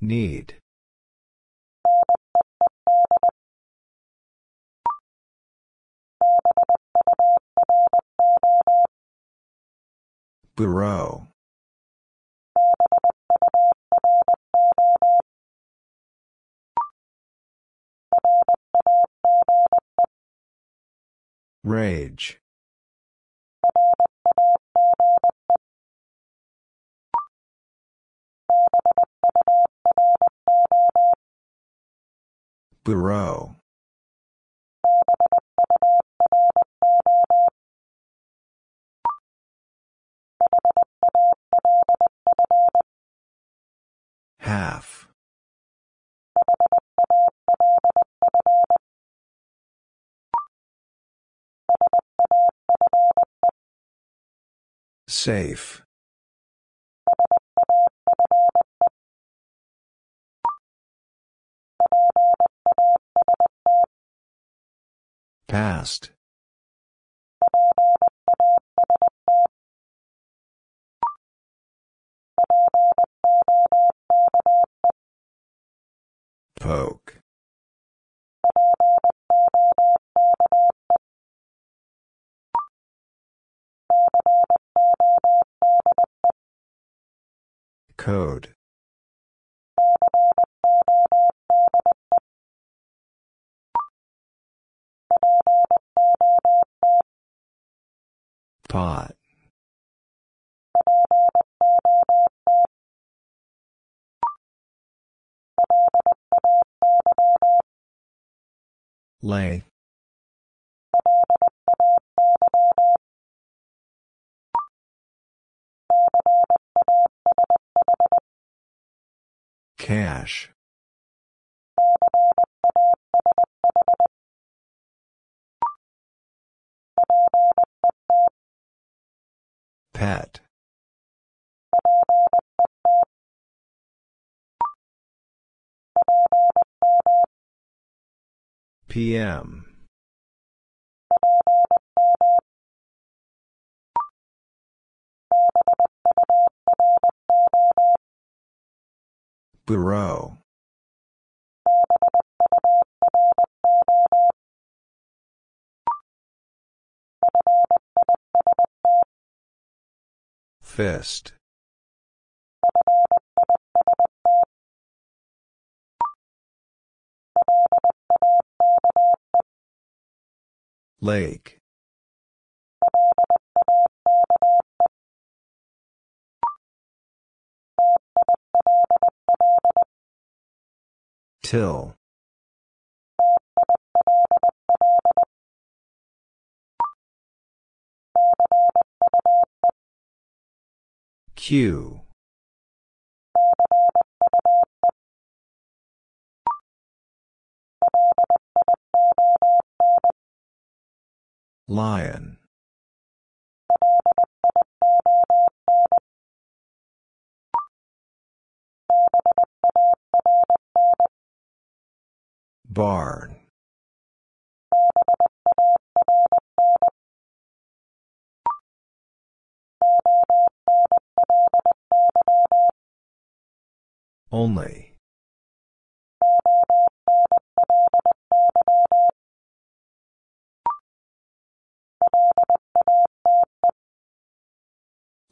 Need. Bureau. Rage. Bureau. Half. Safe. Past. Poke. Code. Pot. Lay. Cash. Pet. PM. Bureau. Fist. Lake. Till. Q. Lion. Barn. Only.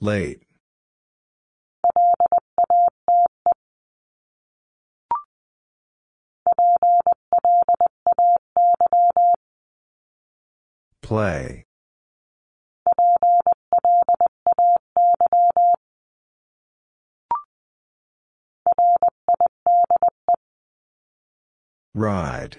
Late. Play. Ride.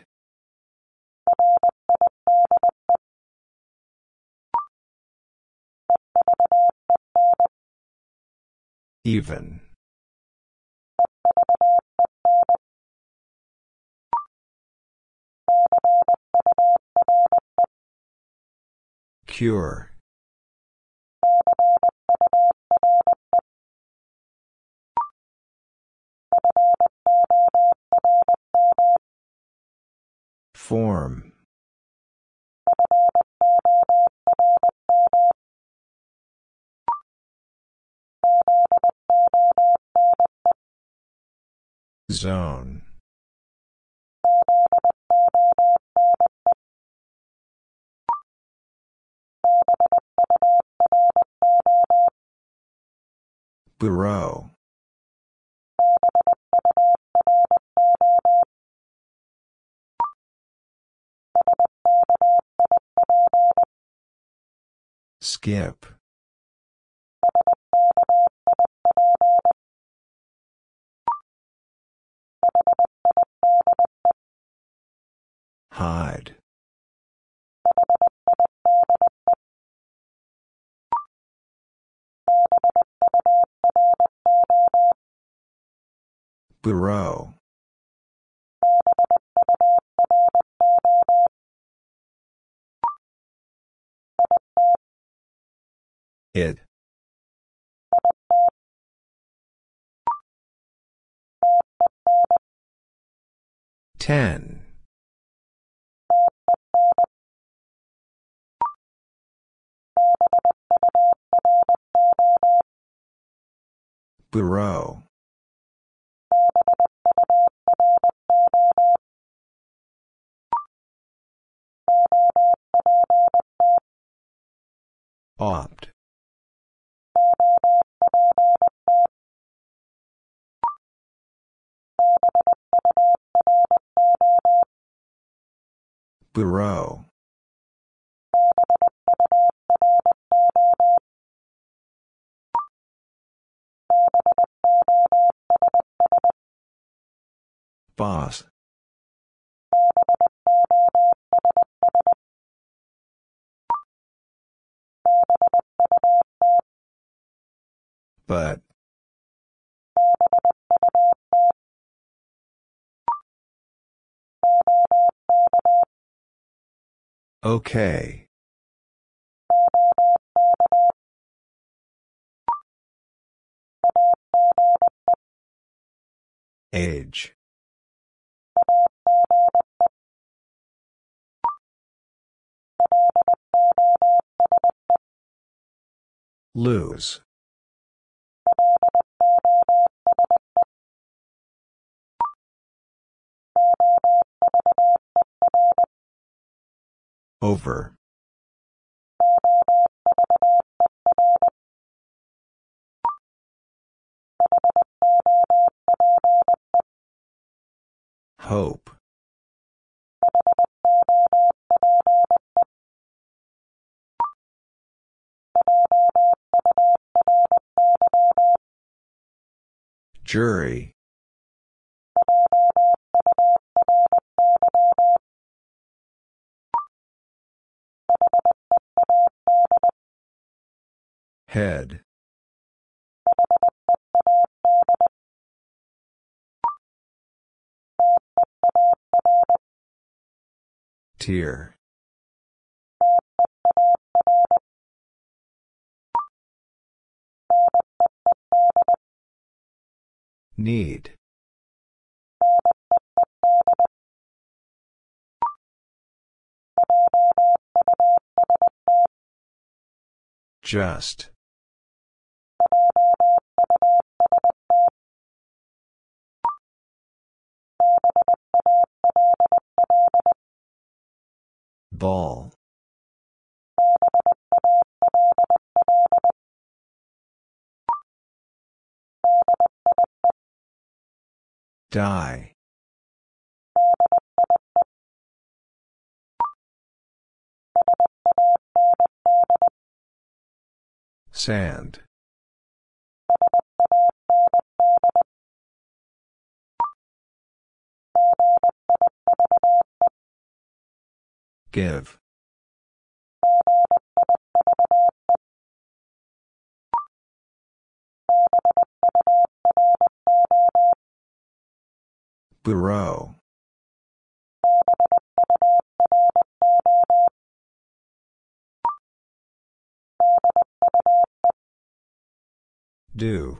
Even. Cure. Form. Zone. Bureau. Skip. Hide. Bureau. It. Ten. Bureau. Opt. Bureau. Boss. But. Okay. Age. Lose. Over. Hope. Jury. Head. Tier. Need. Just. Ball. Die. Sand. Give. Bureau. Do.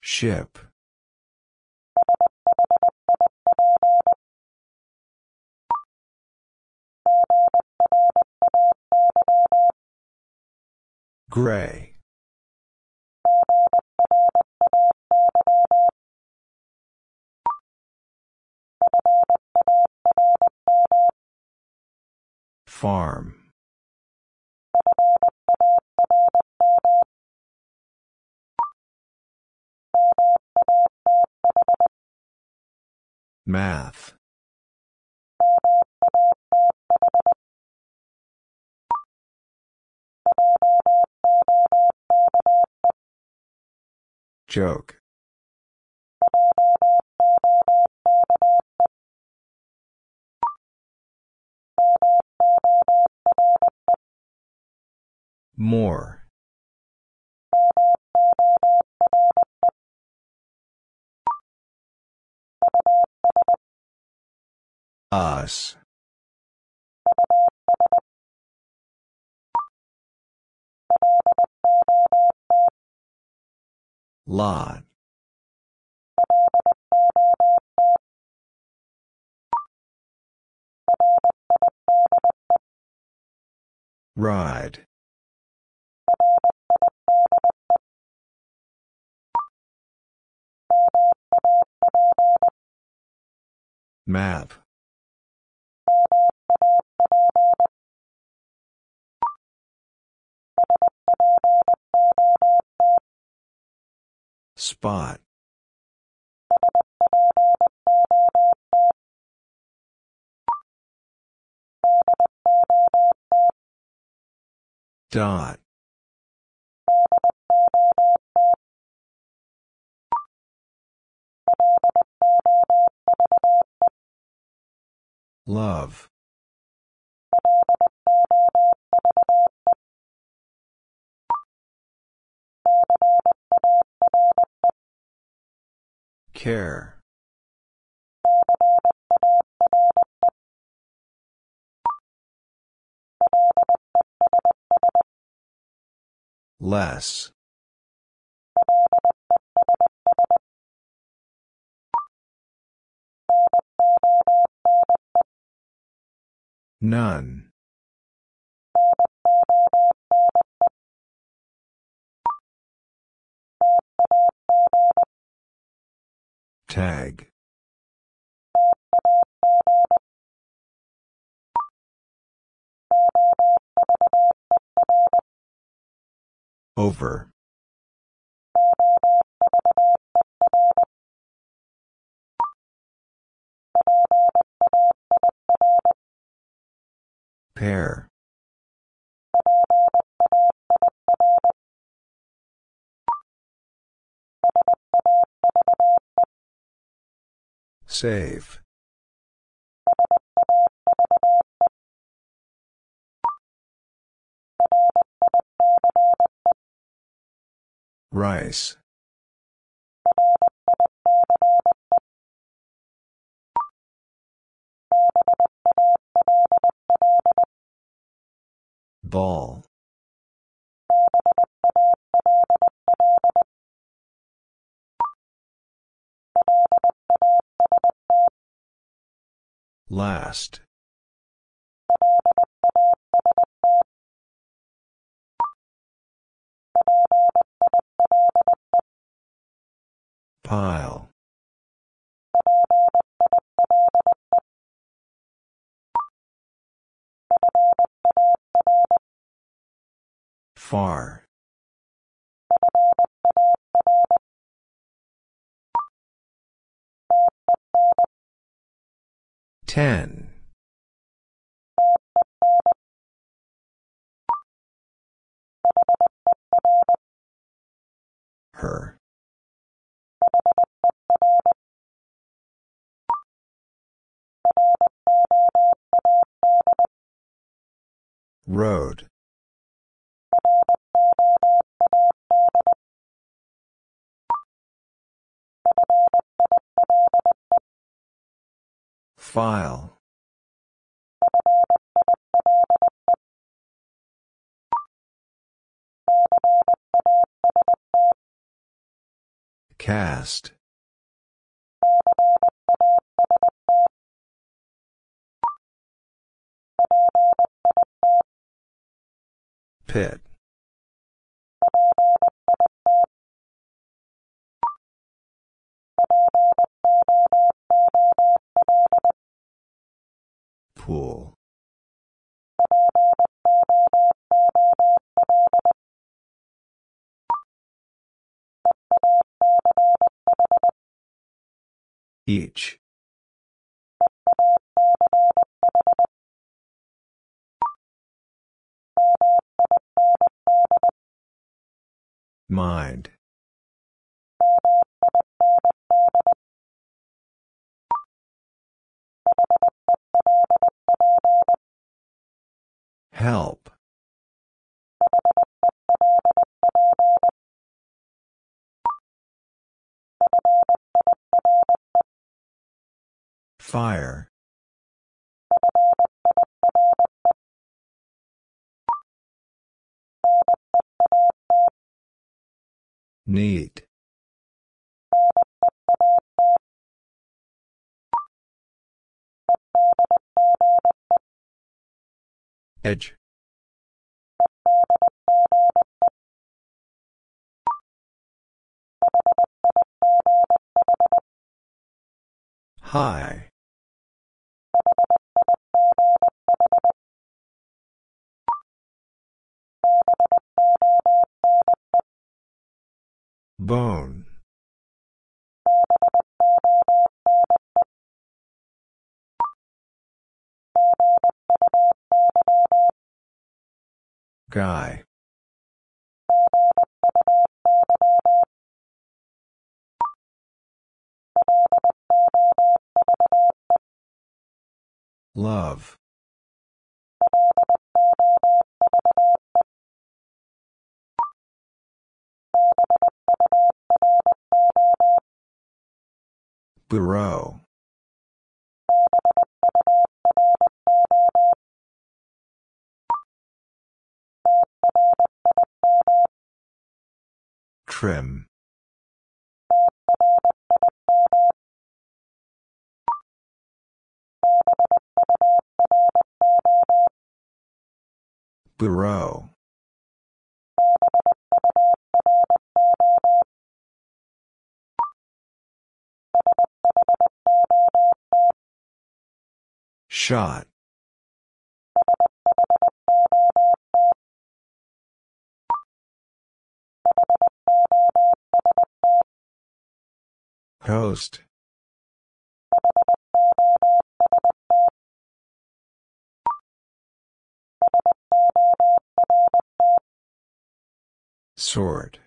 Ship. Gray. Farm. Math. Joke. More. Us. Lot. Ride. Map. Spot. Dot. Love. Care. Less. None. Tag. Over. Pair. Save. Rice. Ball. Last. Pile. Far. Ten. Her. Road. File. Cast. Pit. Pool. Each. Mind. Help. Fire. Neat. Edge. High. Bone. Guy. Love. Bureau. Trim. Bureau. Shot. Host. Sort.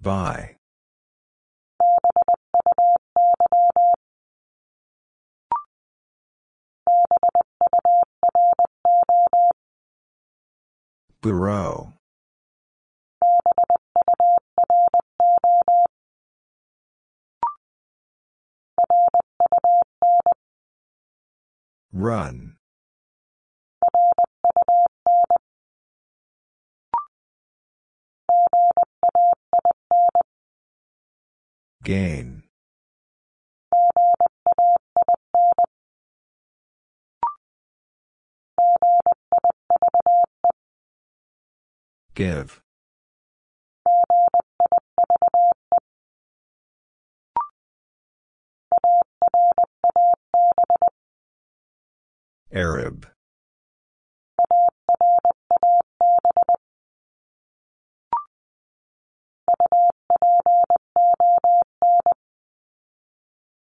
By. Bureau. Run. Gain. Give. Arab.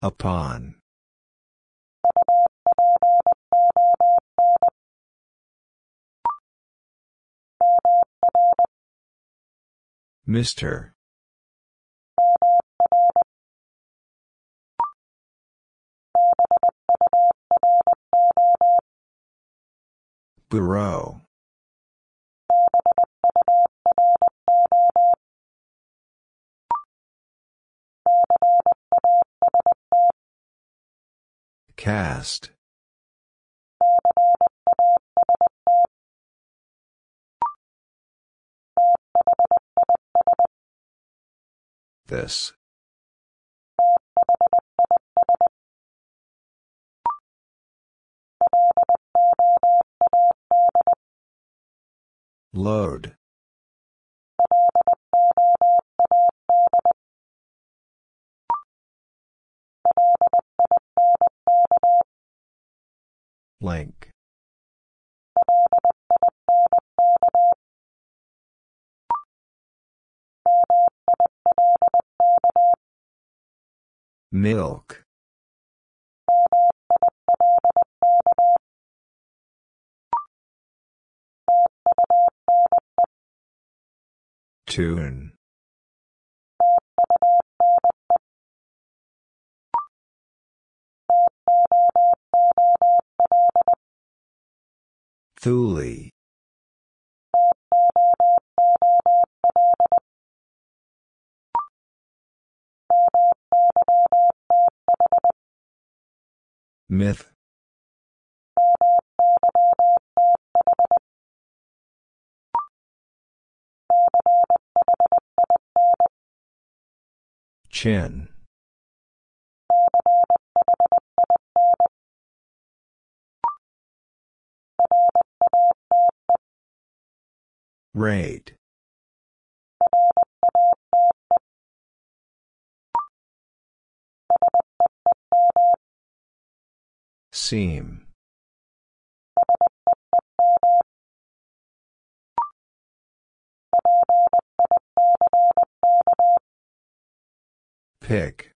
Upon. Mr. Bureau. Cast. This. Load. Link. Milk. Tune. Thule. Myth. Chin. Rate. Seam. Pick.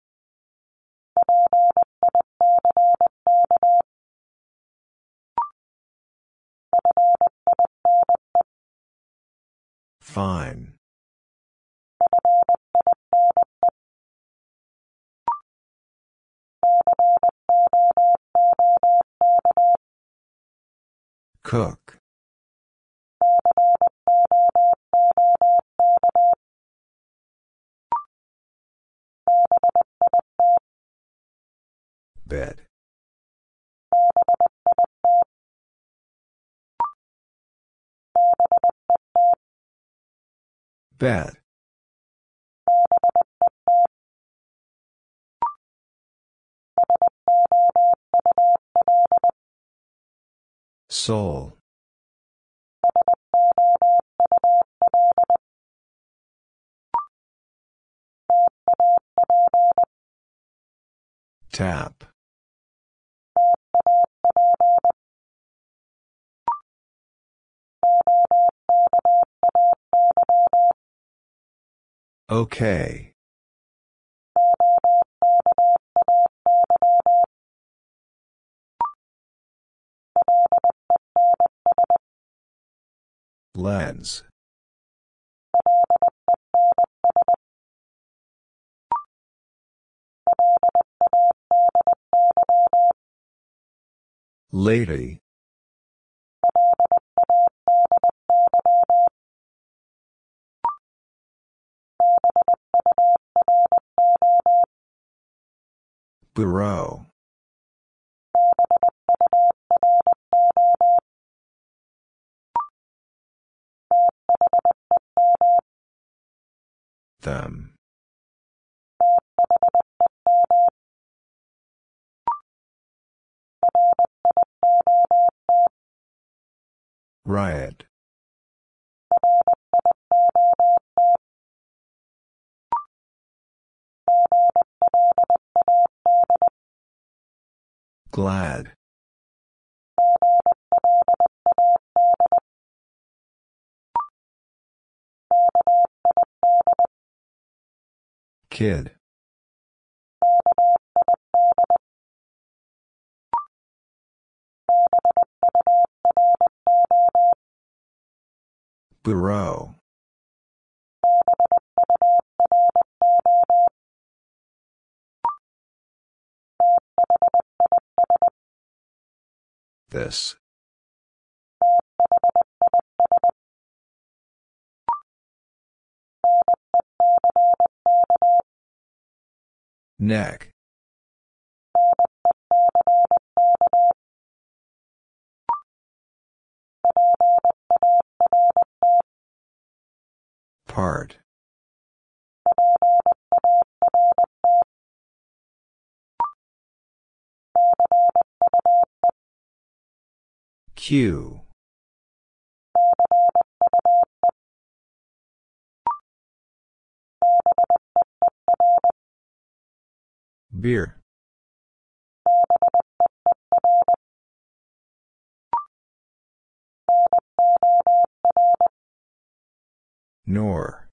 Fine. Cook. Bed. Bet. Soul. Tap. Okay. Lens. Lady. Bureau. Them. Riot. Glad. Kid. Bureau. This. Neck. Part. Q Beer Nor.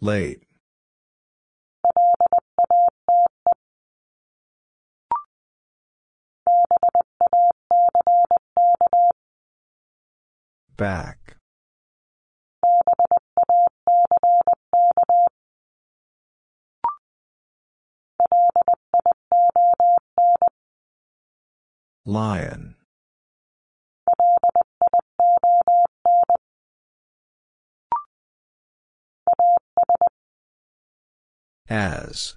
Late. Back. Lion. As.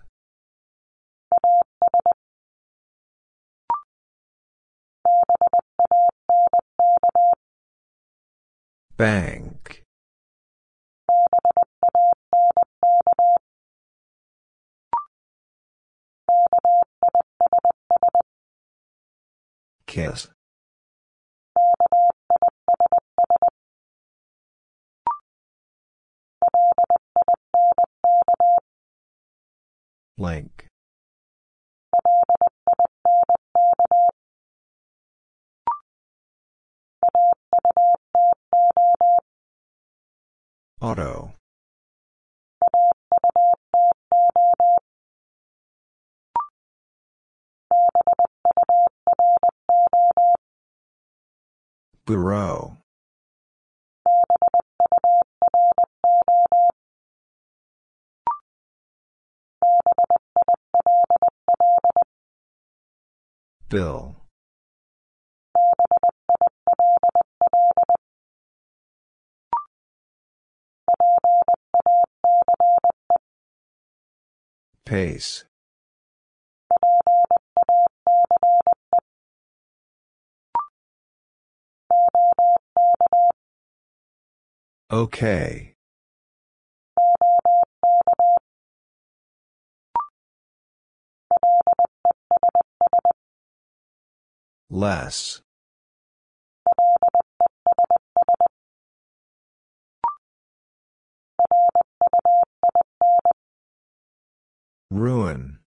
Bank. Kiss. Link. Auto. Bureau. Bill. Pace. Okay. Less. Ruin.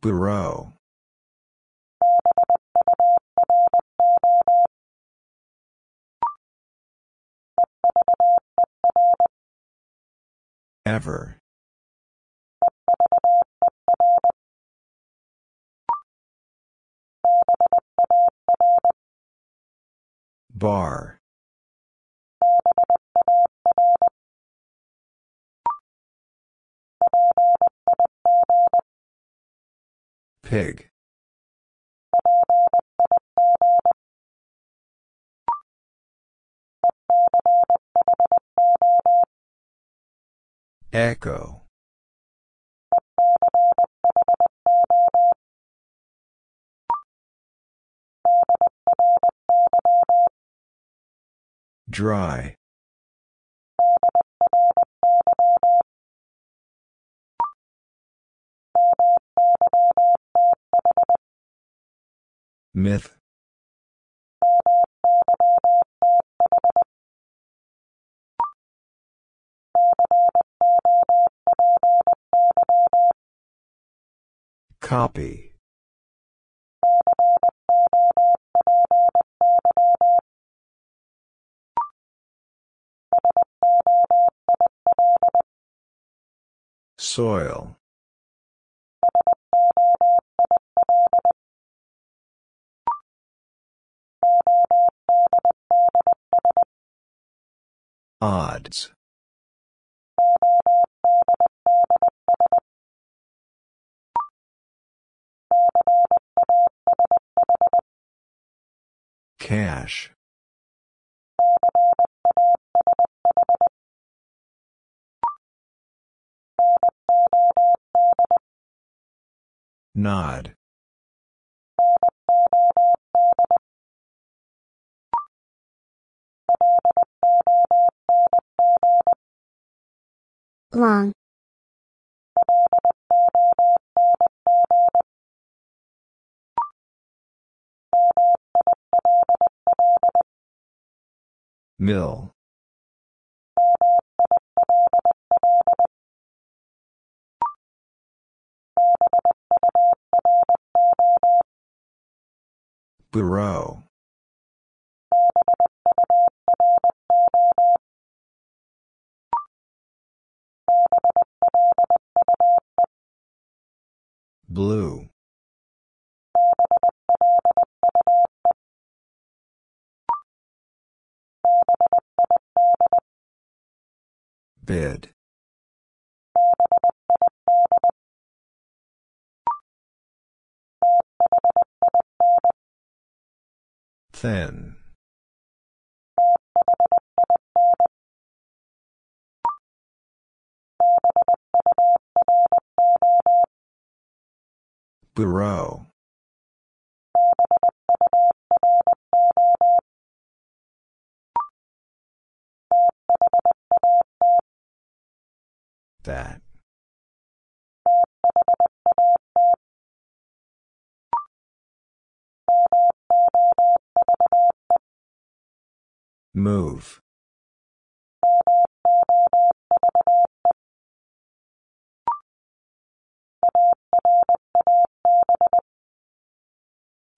Bureau. Ever. Bar. Pig. Echo. Dry. Myth. Copy. Soil. Odds. Cash. Nod. Long. Mill. Bureau. Blue. Bid. Thin. Bureau. That. Move.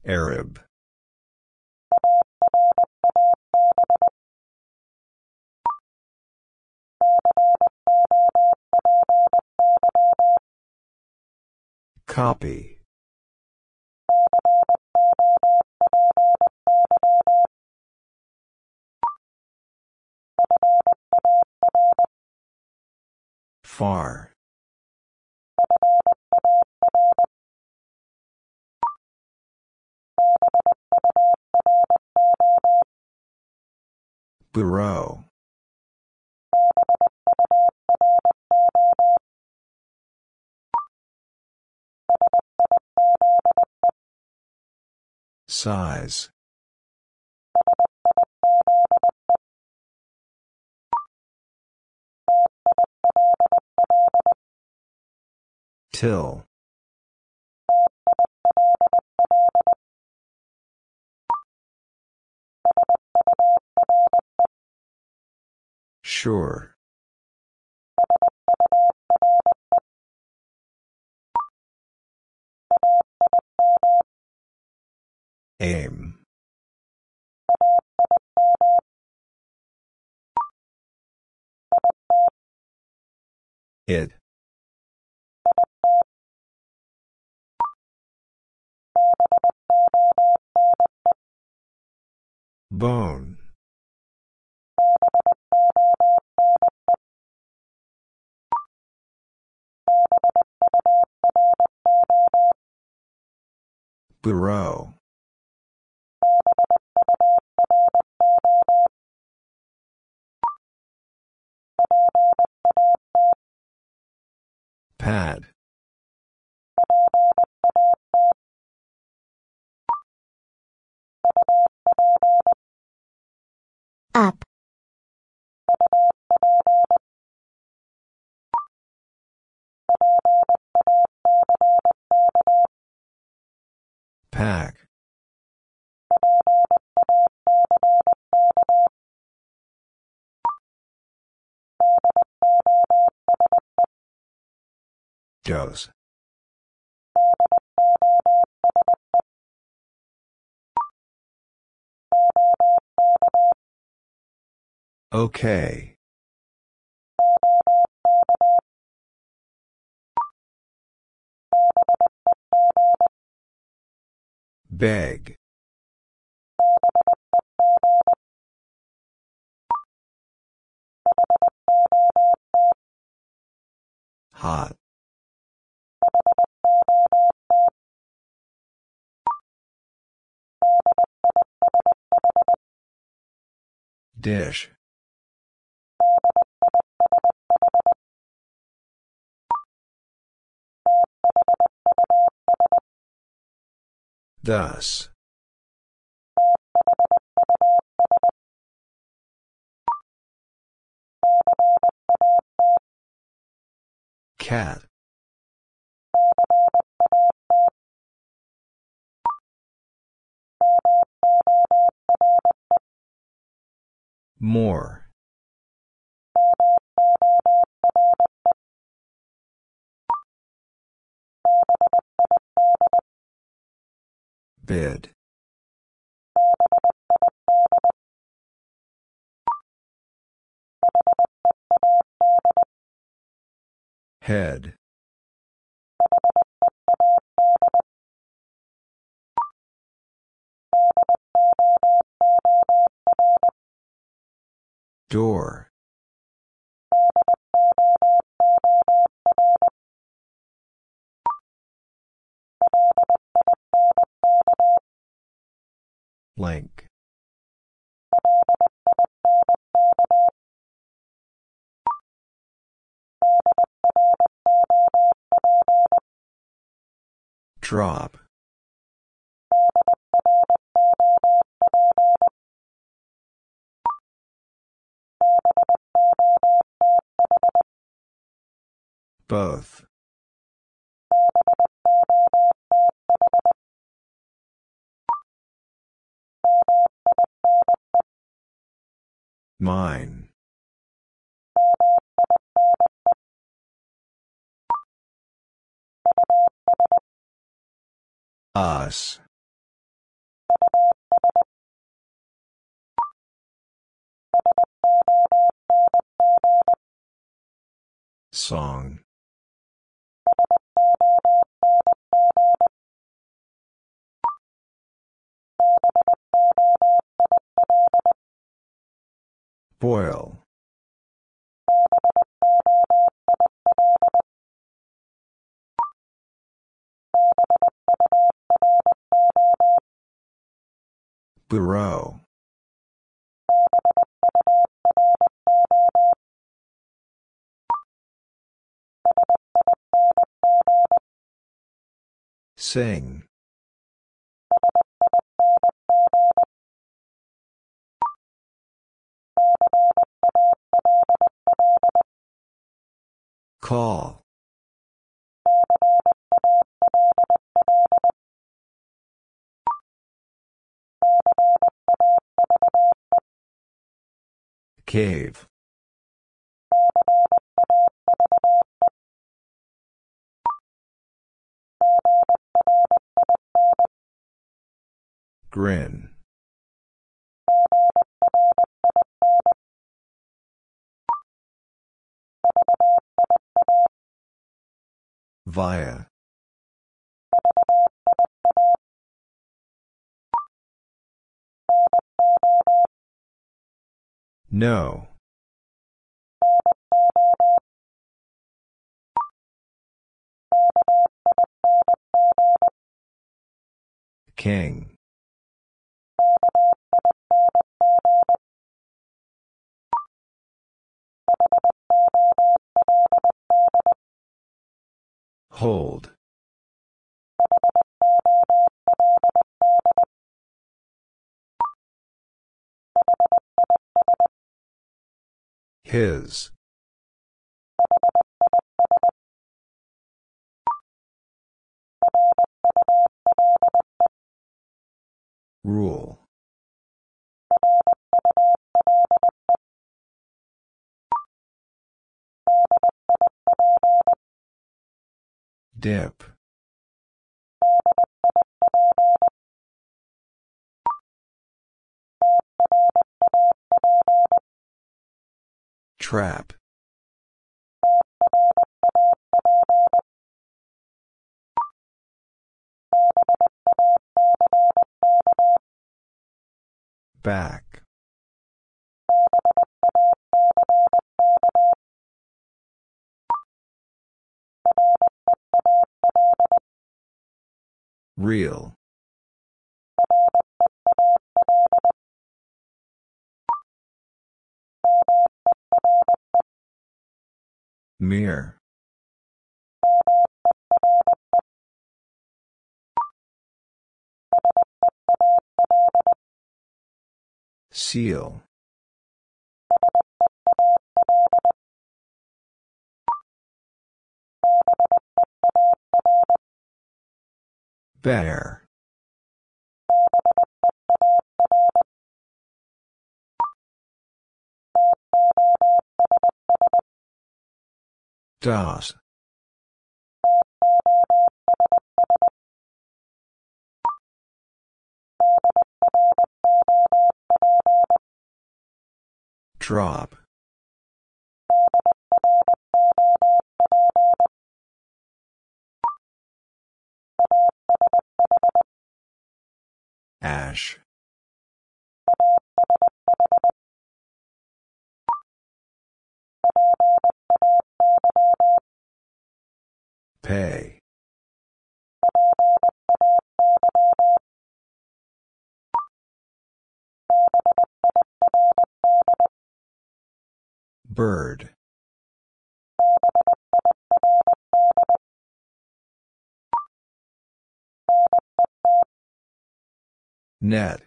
Arab. Copy. Far. Bureau. Size. Till. Sure. Aim. It. Bone. Bureau. Pad. Up, Pack. Dose. Okay. Beg. Hot. Dish. Thus. Cat. More. Bid. Head. Door. Link. Drop. Both. Mine. Us. Song. Boil. Bureau. Sing. Call. Cave. Grin. Via. No. King. Hold. His. Rule. Dip. Trap. Back. Real. Mirror. Seal. Bear. Das. Drop. Ash. Pay. Bird. Net.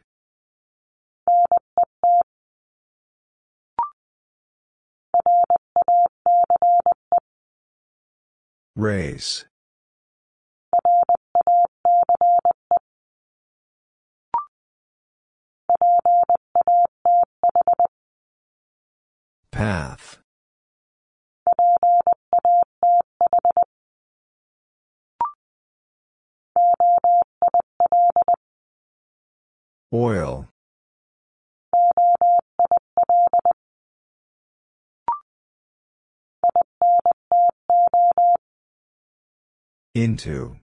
Race. Path. Oil. Into.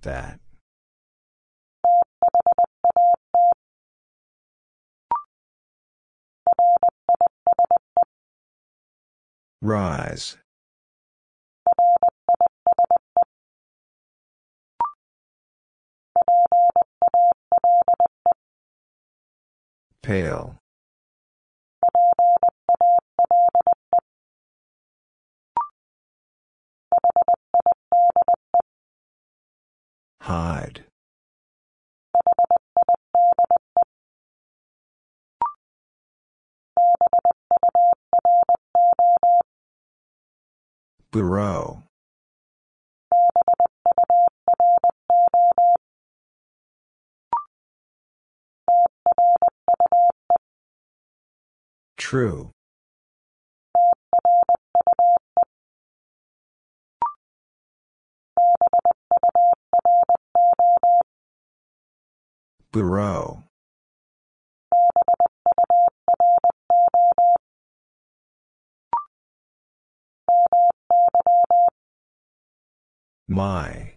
That. Rise. Pale. Hide. Bureau. True. Bureau. My.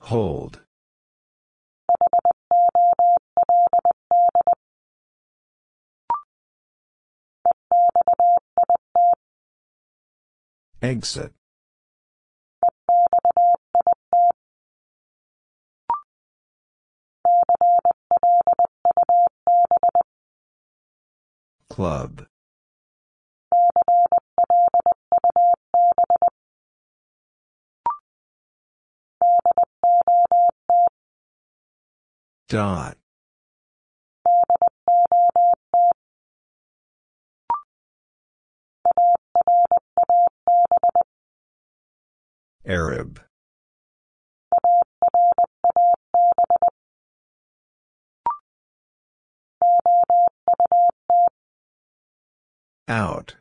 Hold. Exit. Club. Dot. Arab. Out.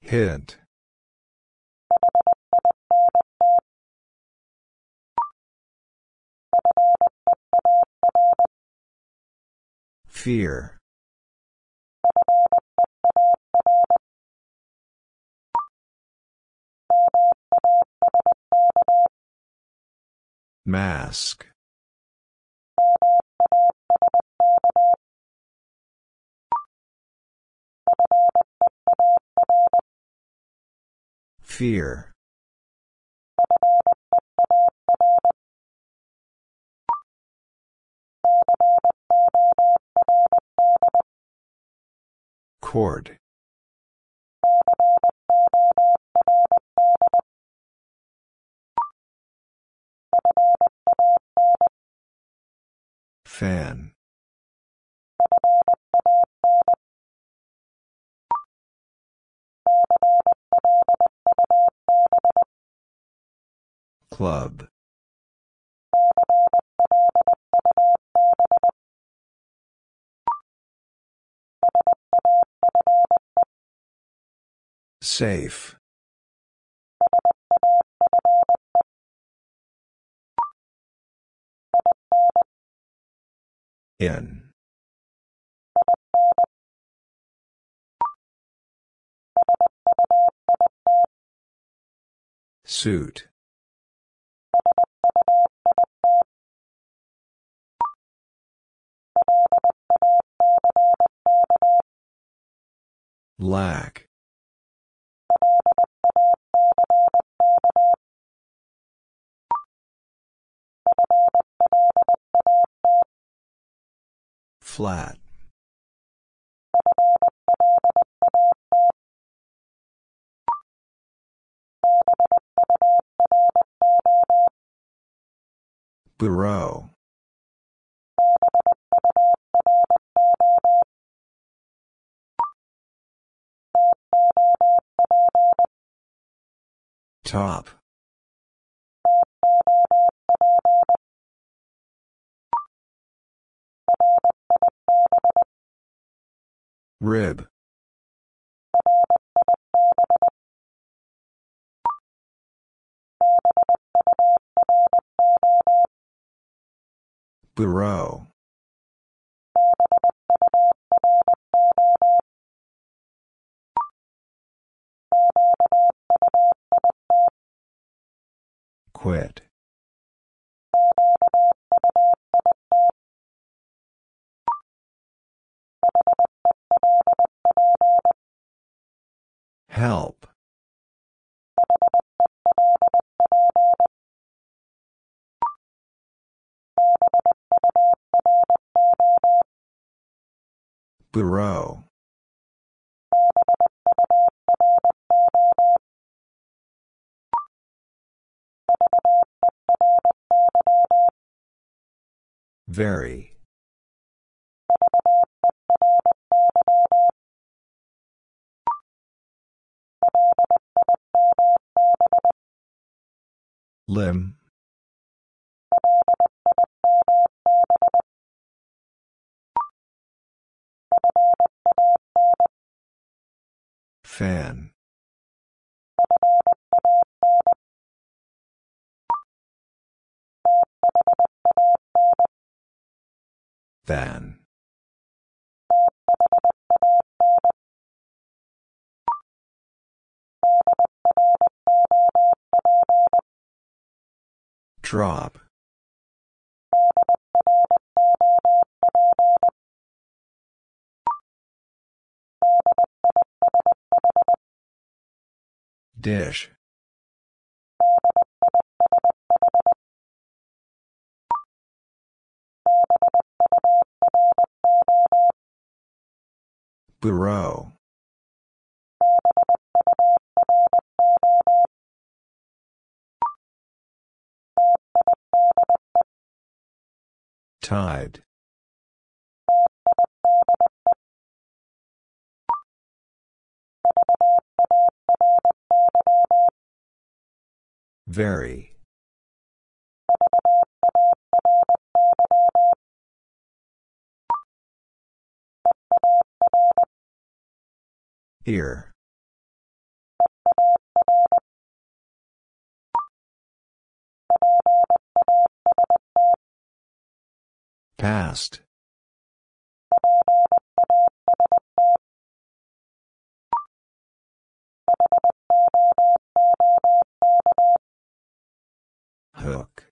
Hint. Fear. Mask. Fear. Cord. Fan. Club. Safe. In. Suit. Lack. Flat. Bureau. Top. Rib. Bureau. Quit. Help. Bureau. Very. Limb. Fan. Van. Drop. Dish. Bureau. Tide. Very. Ear. Past. Hook.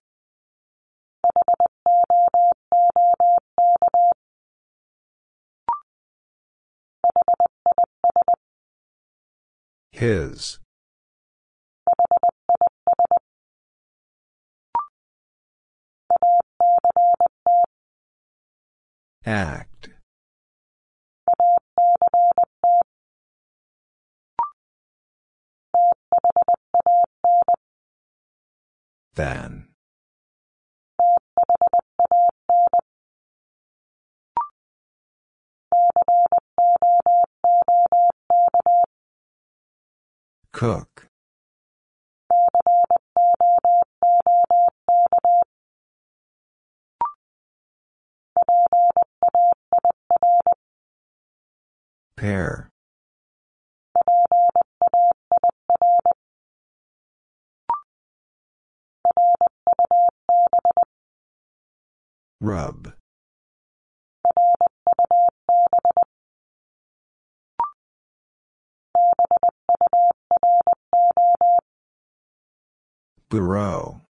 His. Act. Than. Cook. Pair. Rub. Bureau.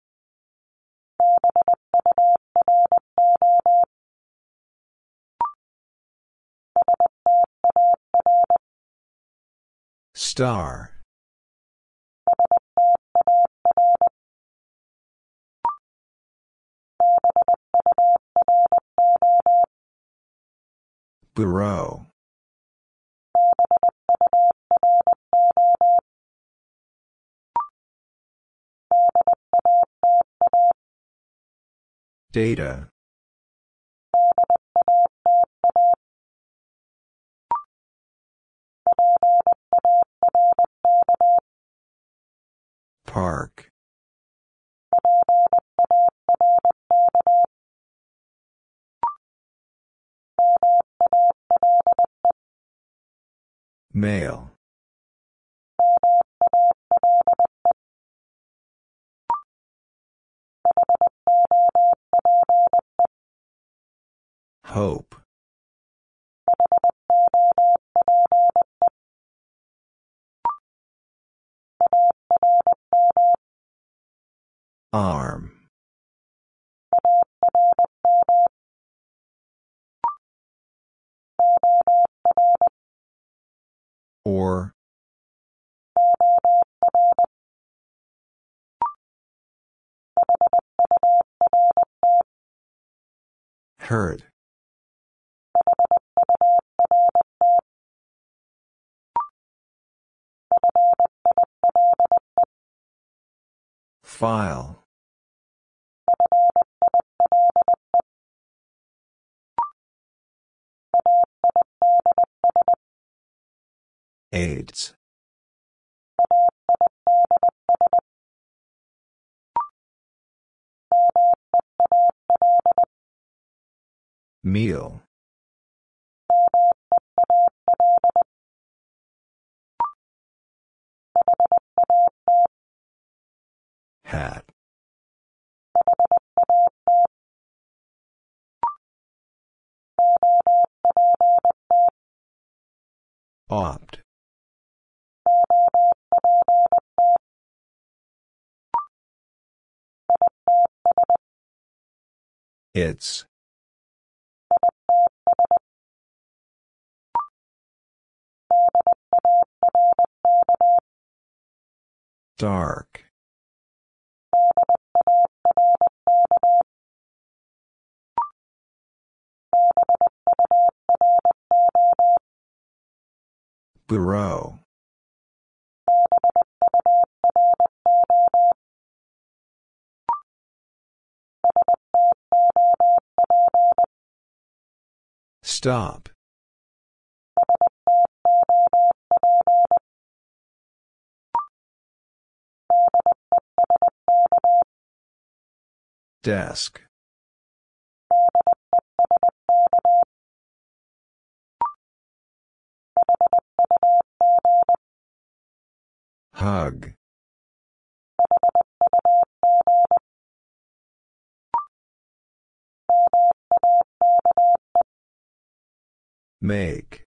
Star. Bureau. Data. Park. Mail. Hope. Arm. Or. Heard. File. AIDS. Meal. Hat. Opt. It's. Dark. Bureau. Stop. Desk. Hug. Make.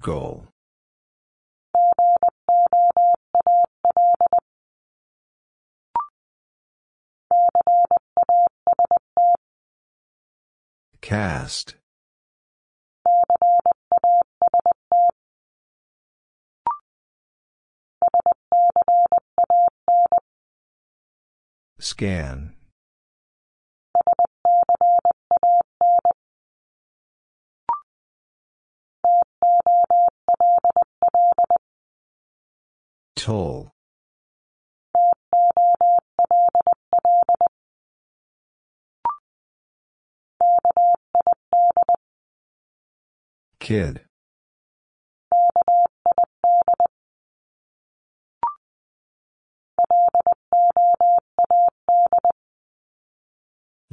Goal. Cast. Scan. Toll. Kid.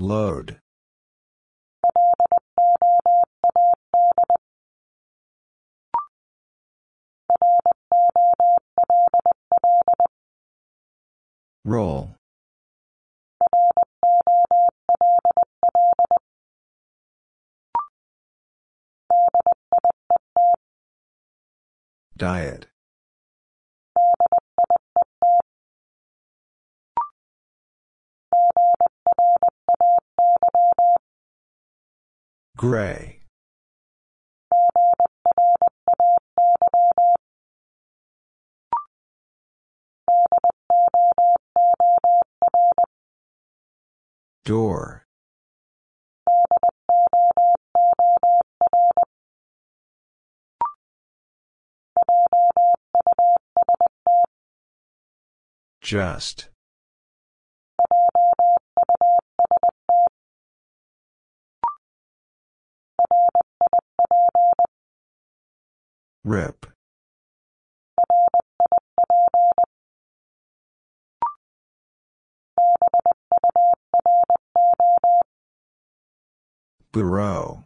Load. Roll. Diet. Gray. Door. Just. Rip. Bureau.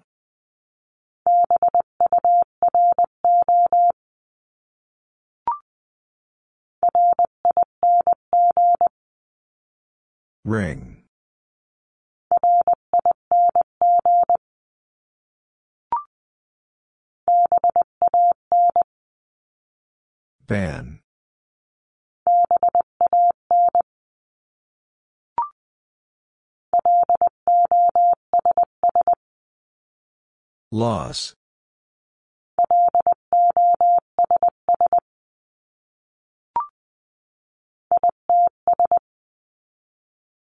Ring. Ban. Loss.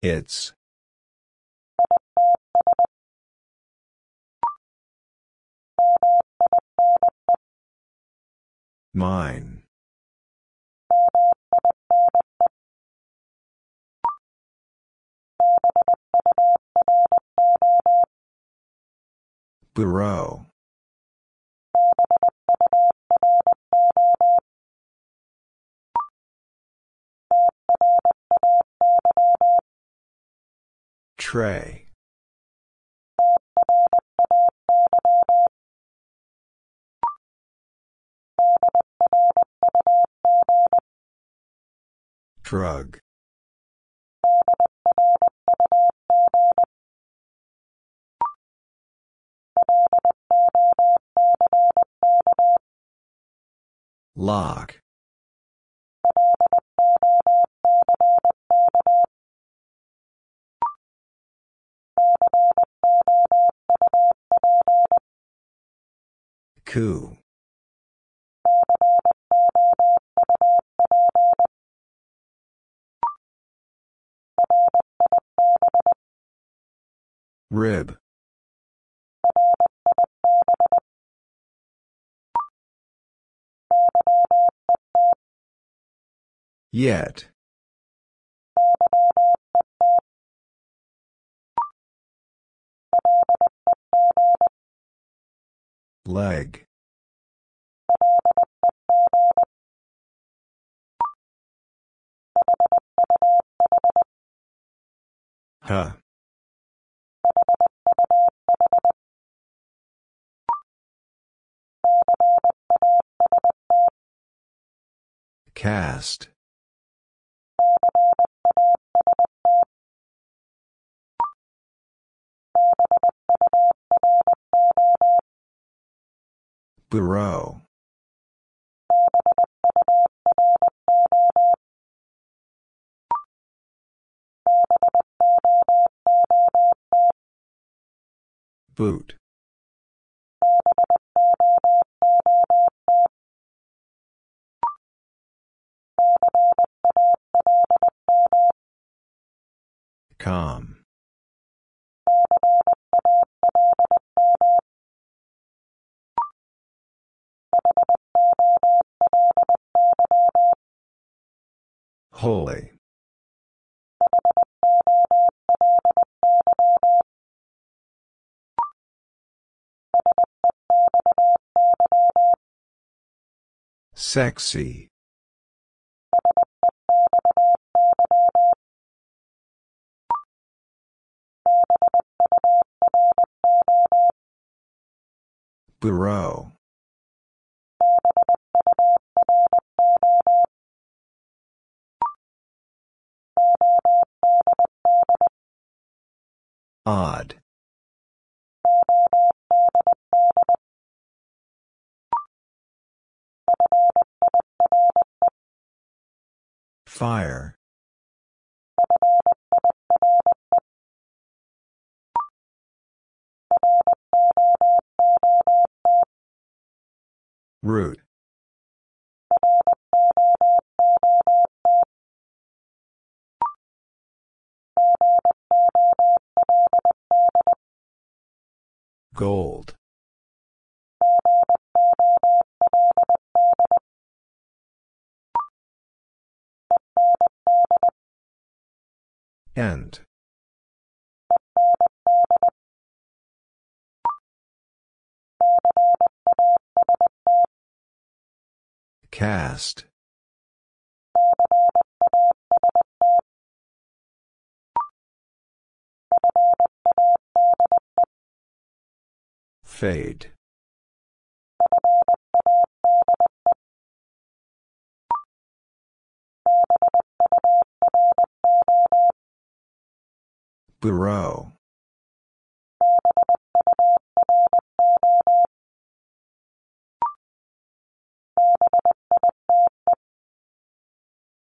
It's. Mine. Bureau. Tray. Drug. Lock. Coup. Rib. Yet. Leg. Huh. Cast. Bureau. Boot. Com. Holy. Sexy. Bureau. Odd. Fire. Root. Gold. End. Cast. Fade. Bureau.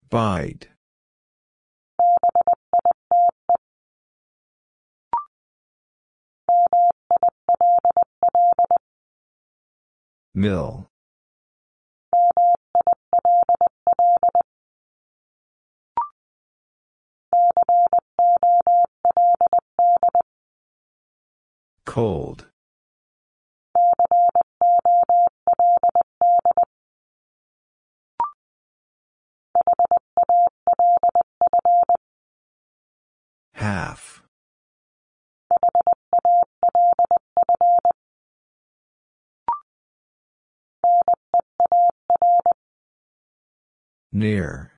Bite. Mill. Cold. Half. Near.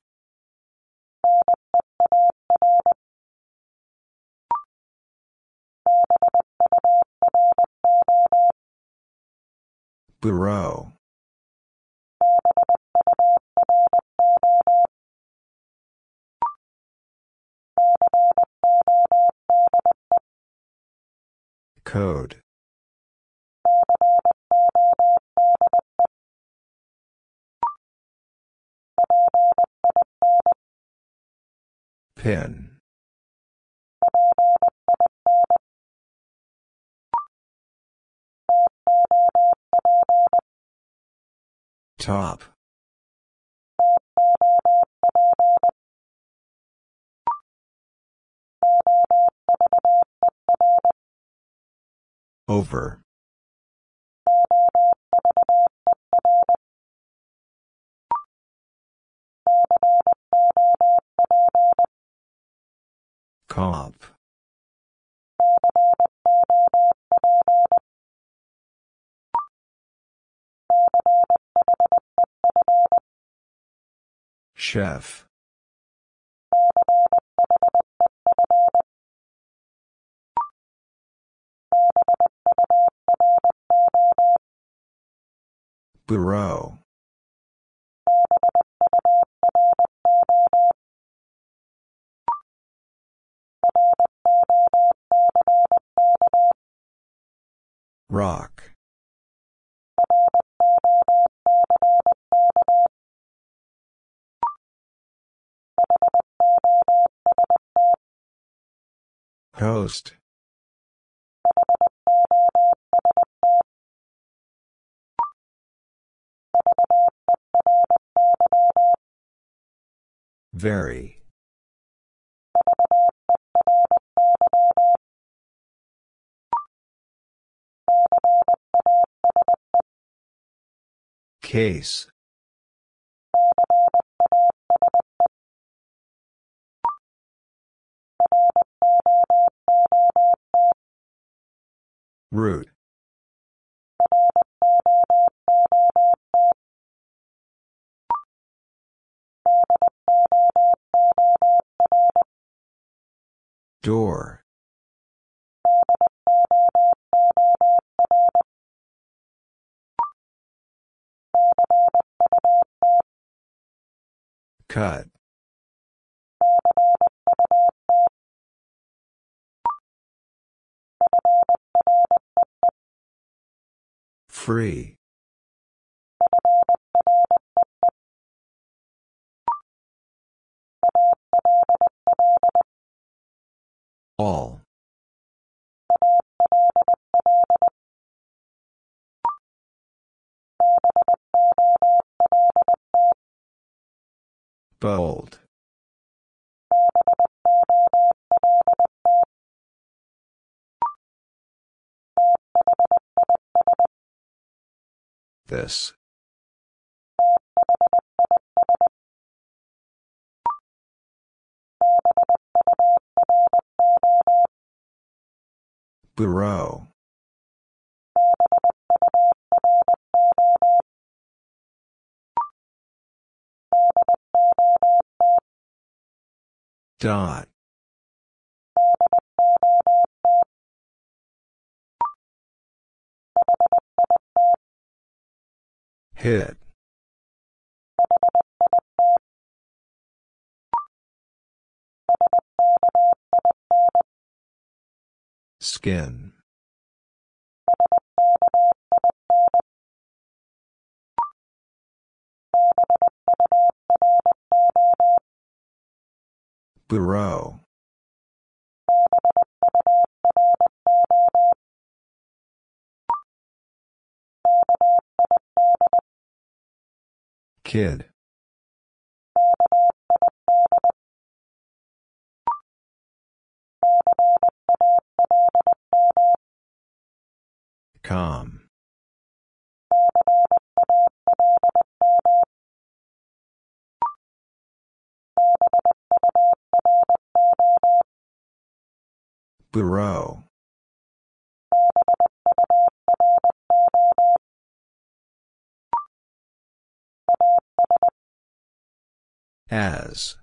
Bureau. Code. Pin. Top. Over. Cop. Chef. Bureau. Rock. Host. Very. Case. Root. Door. Cut. Free. All. Bold. This. Bureau. Dot. Hit. Skin. Bureau. Kid. Com. Bureau. As.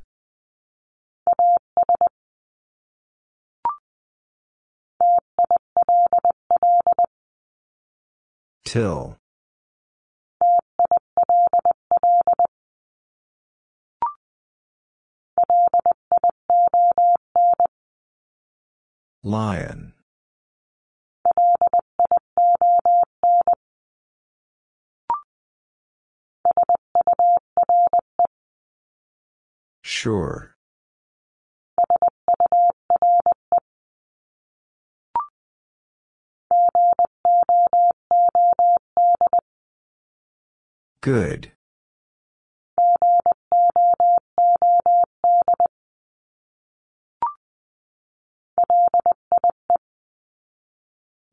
Till. Lion. Sure. Good.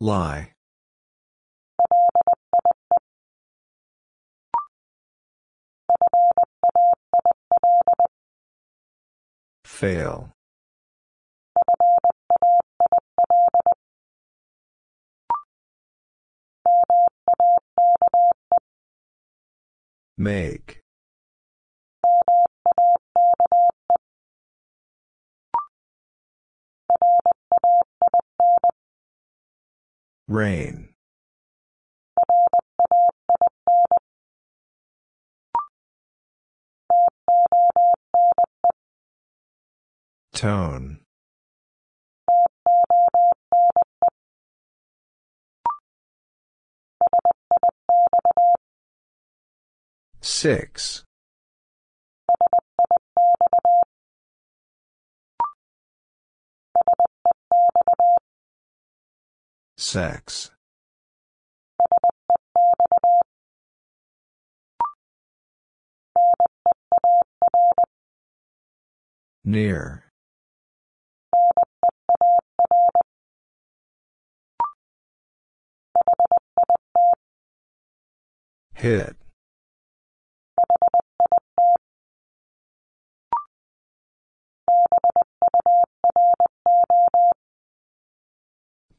Lie. Fail. Make. Rain. Tone. Six. Sex. Near. Hit.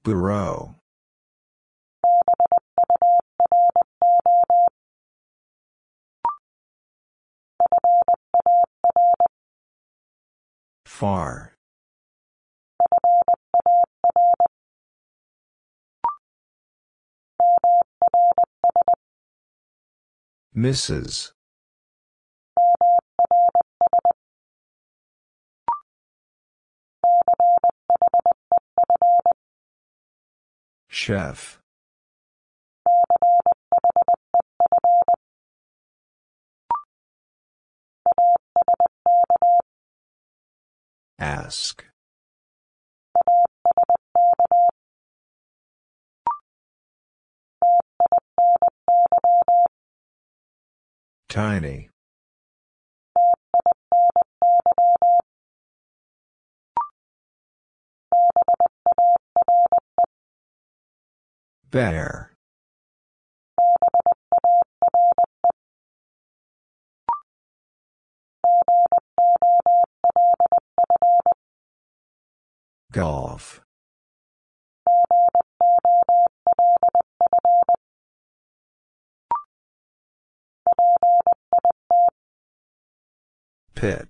Bureau Far. Mrs. Chef. Ask. Tiny. Bear. Golf. Pit.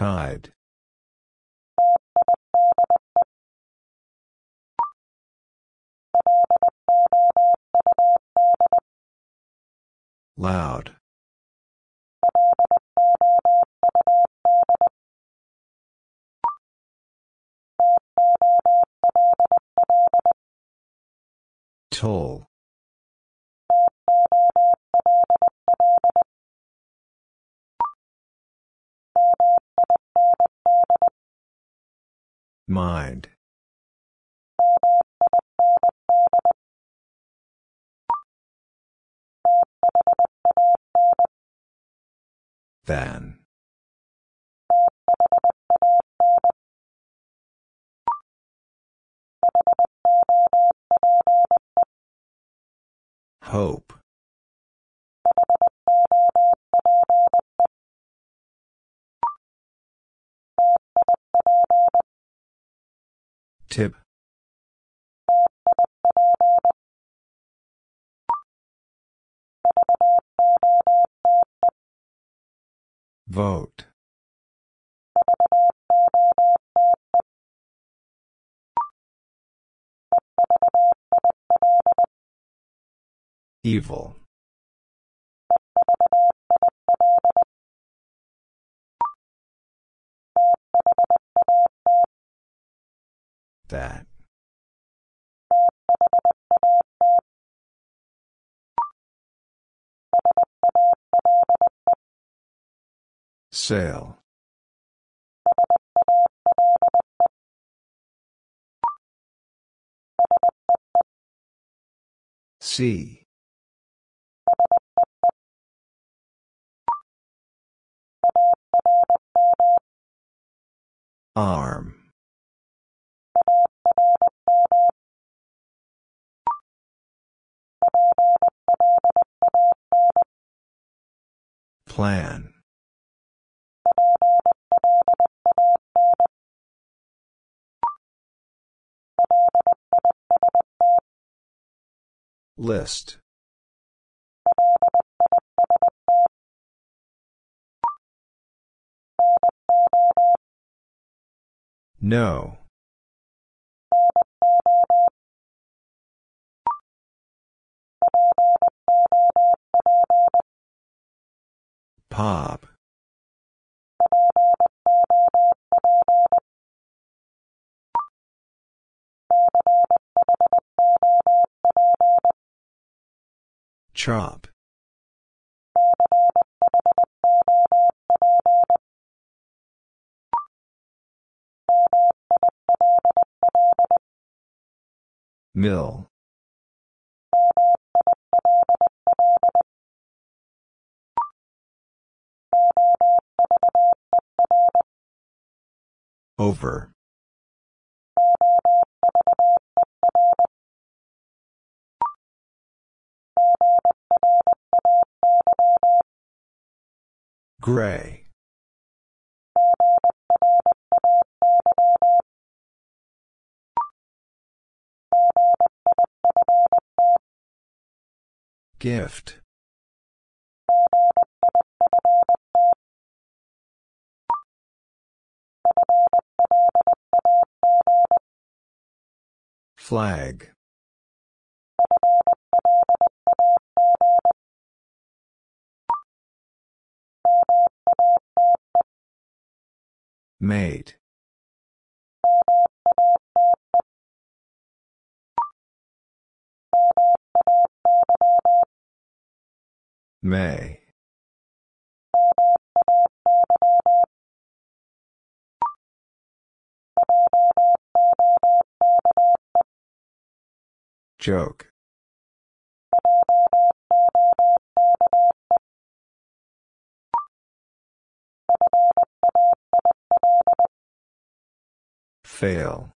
Tide. Loud. Toll. Mind. Than. Hope. Tip. Vote. Evil. That. Sail. See. Arm. Plan. List. No. Pop. Chop. Mill. Over. Gray. Gift. Flag. Mate. May. Joke. Fail.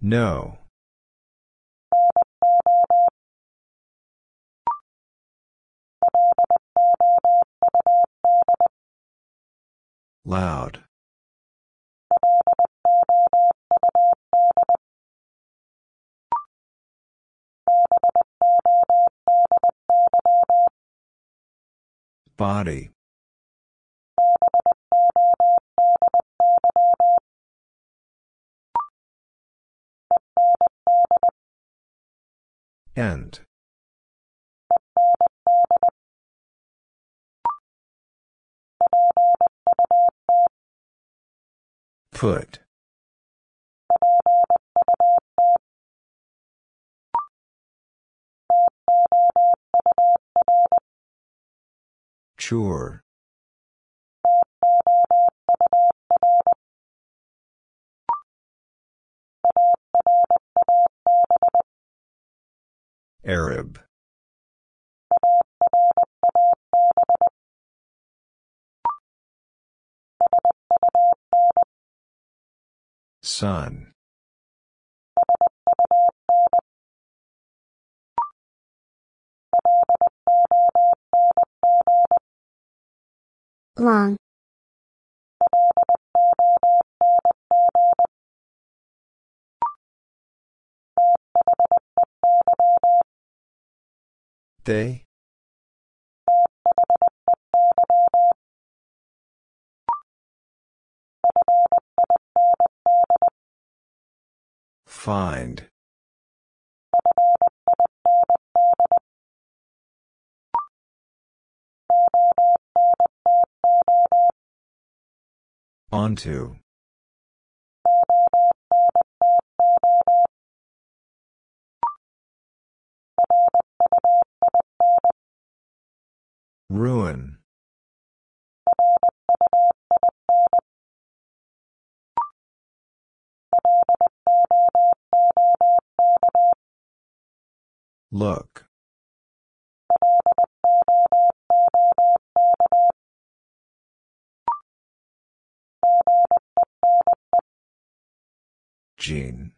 No. Loud. Body. End. Put. Chore. Arab. Sun. long They? Find. Onto. Ruin. Look. Gene.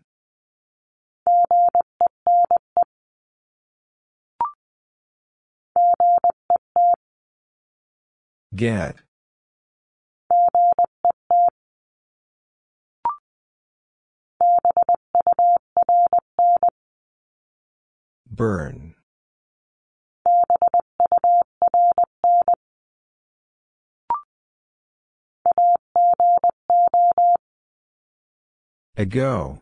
Get. Burn. Ago.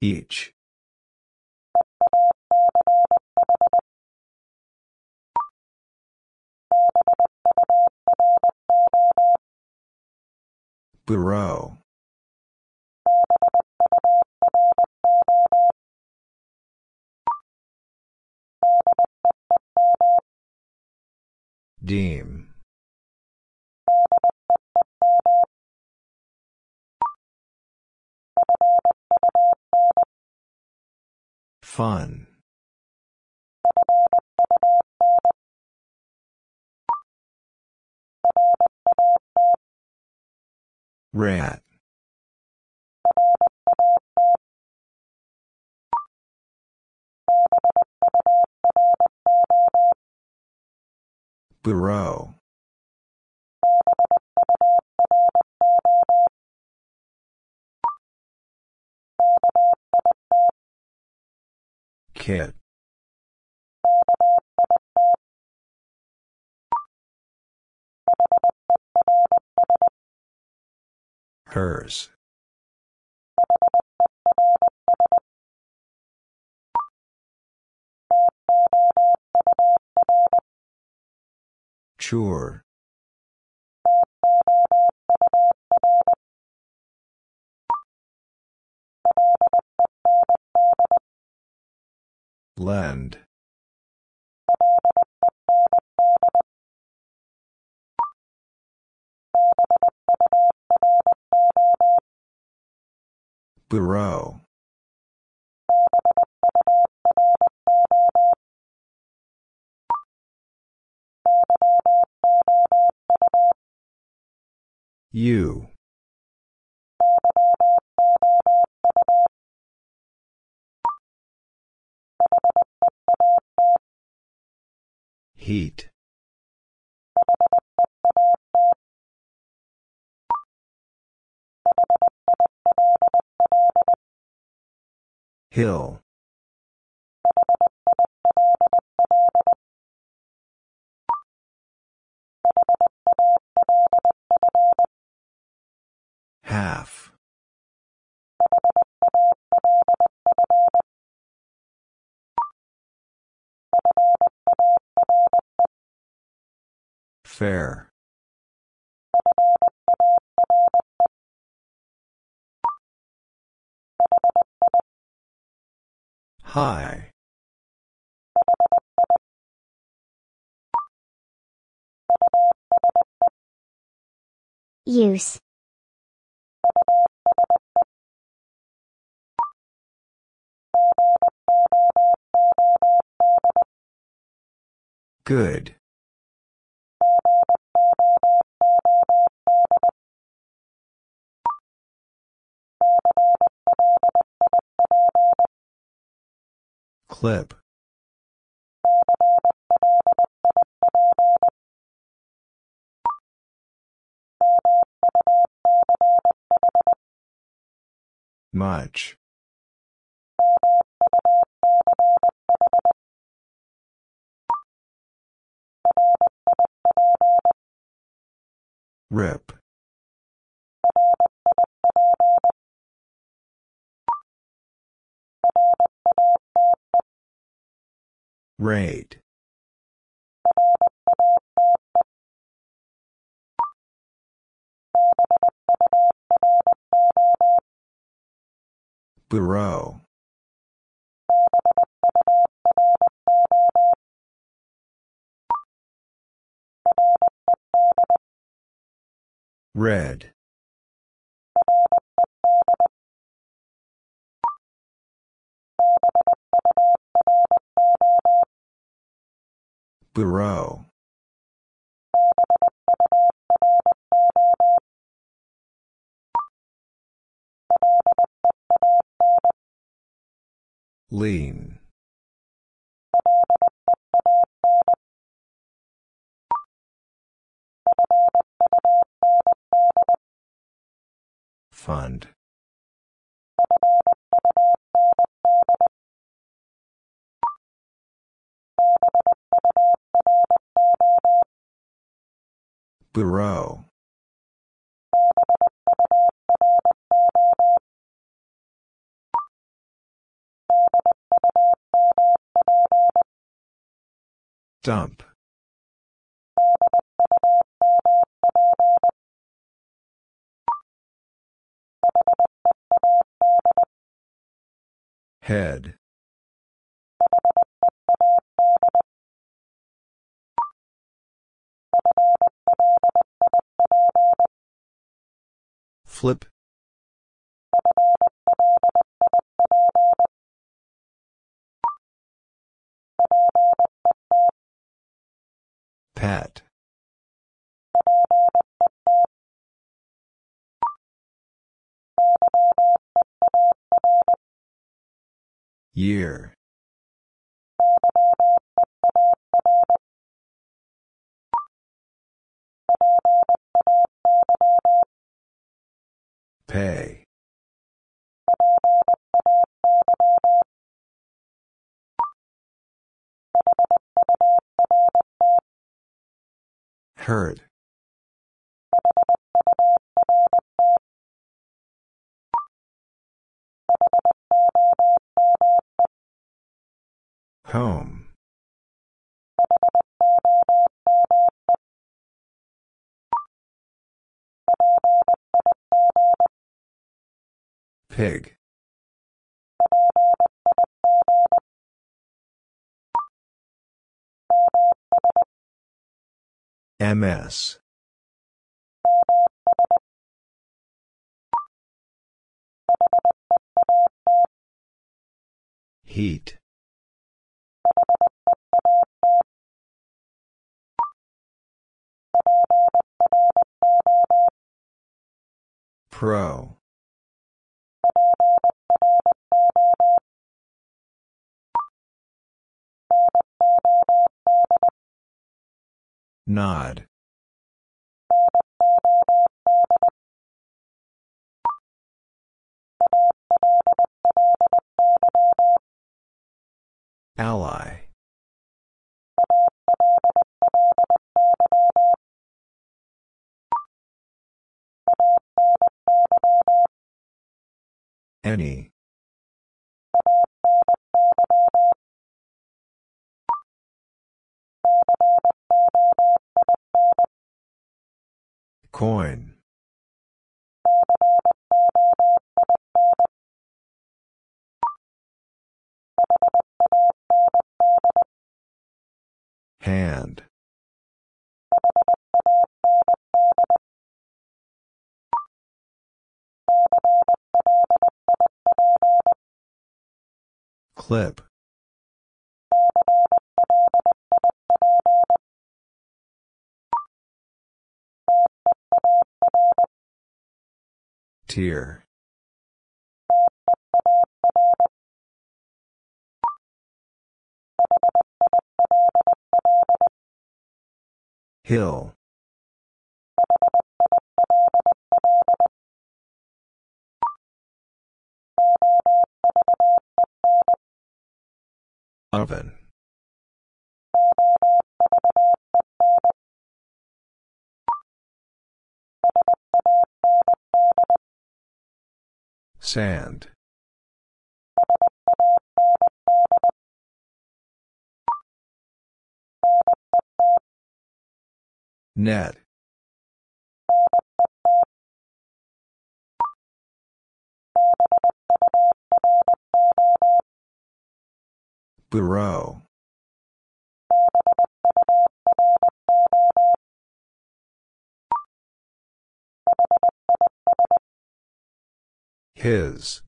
Each. Bureau. Deem. Fun. Rat. Bureau. Kit. Hers. Chore. Lend. Bureau. U Heat. Hill. Half. Fair. High. Use. Good. Clip. Much. Rip. Rate. Bureau. Red. Bureau. Lean. Fund. Bureau. Dump. Head. Flip. Pat. Year. Pay. Heard. Home. Pig. MS. Heat. Pro. Nod. Ally. Any. Coin. Hand. Clip. Tier. Hill. Oven. Sand. Net. Bureau. His.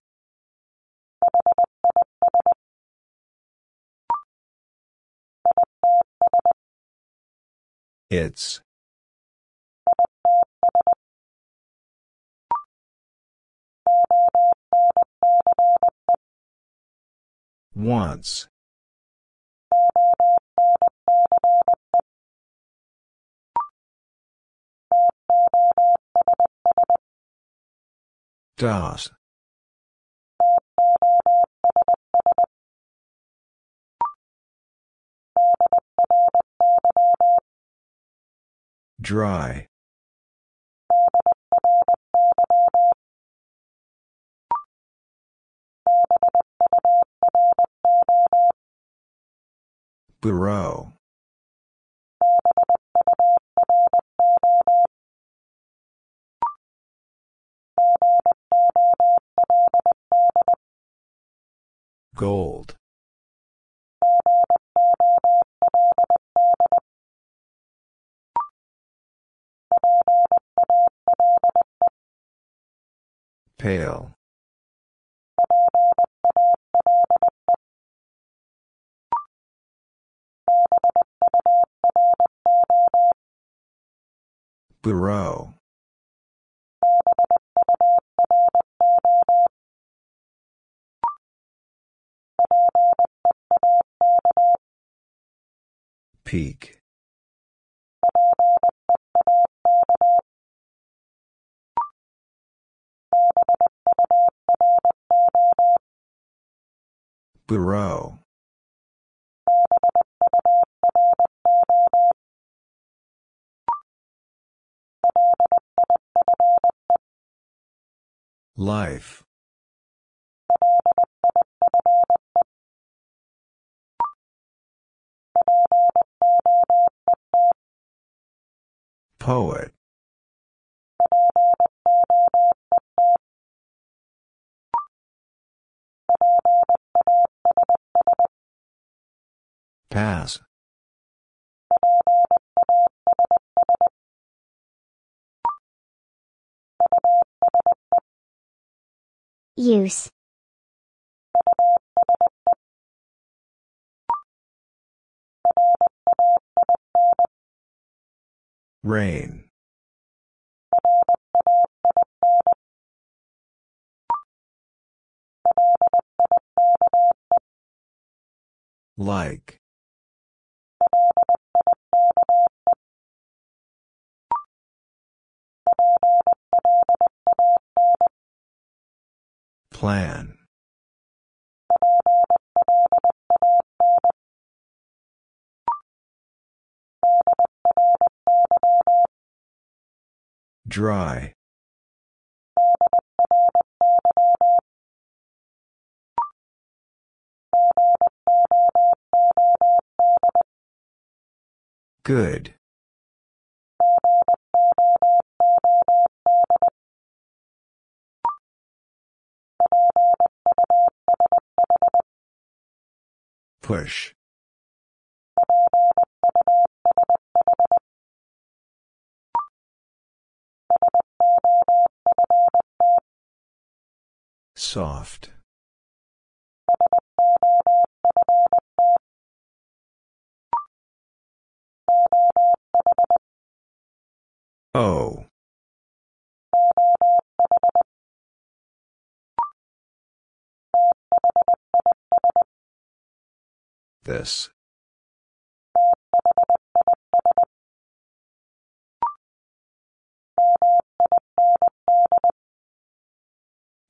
Its. Once. Das. Dry. Bureau. Gold. Pale. Bureau. Peak. Bureau. Life. Poet. Pass. Use. Rain. Like. Plan. Dry. Good. Push. Soft. Oh. This.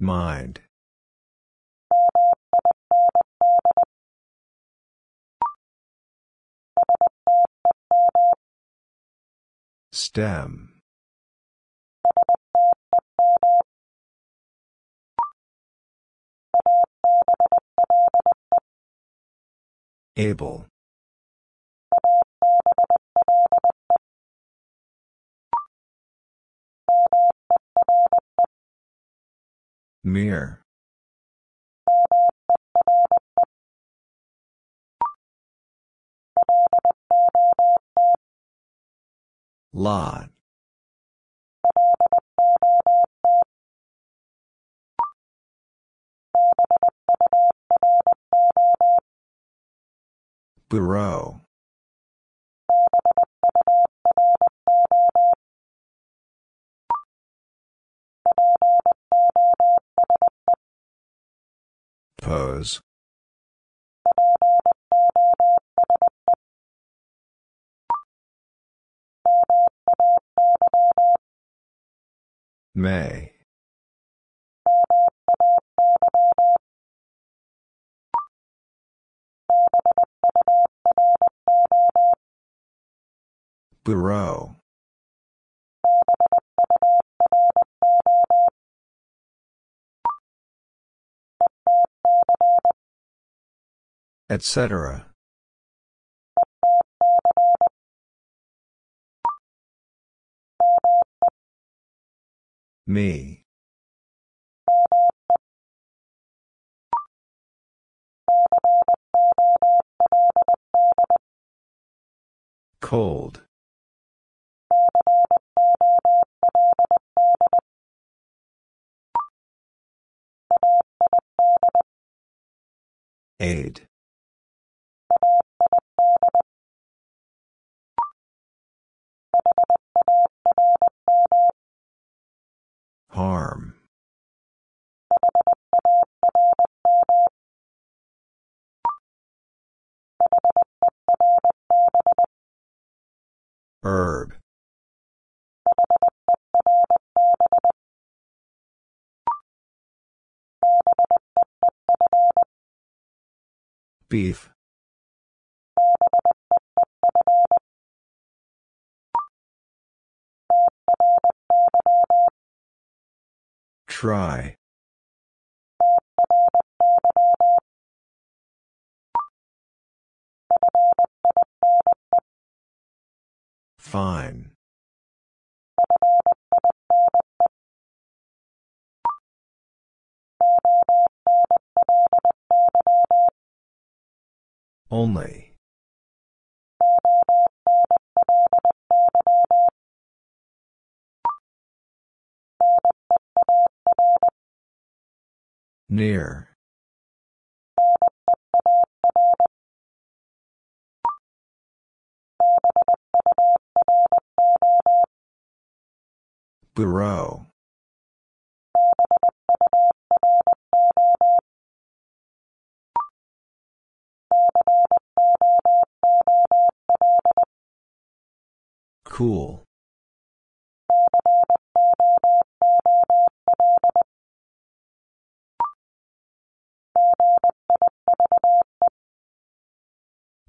Mind. Stem. Able. Mere. Lot. Bureau. Pose. May. Bureau. Etc. Me. Cold. Aid. Harm. Herb. Beef. Try. Fine. Only. Near. Bureau. Cool.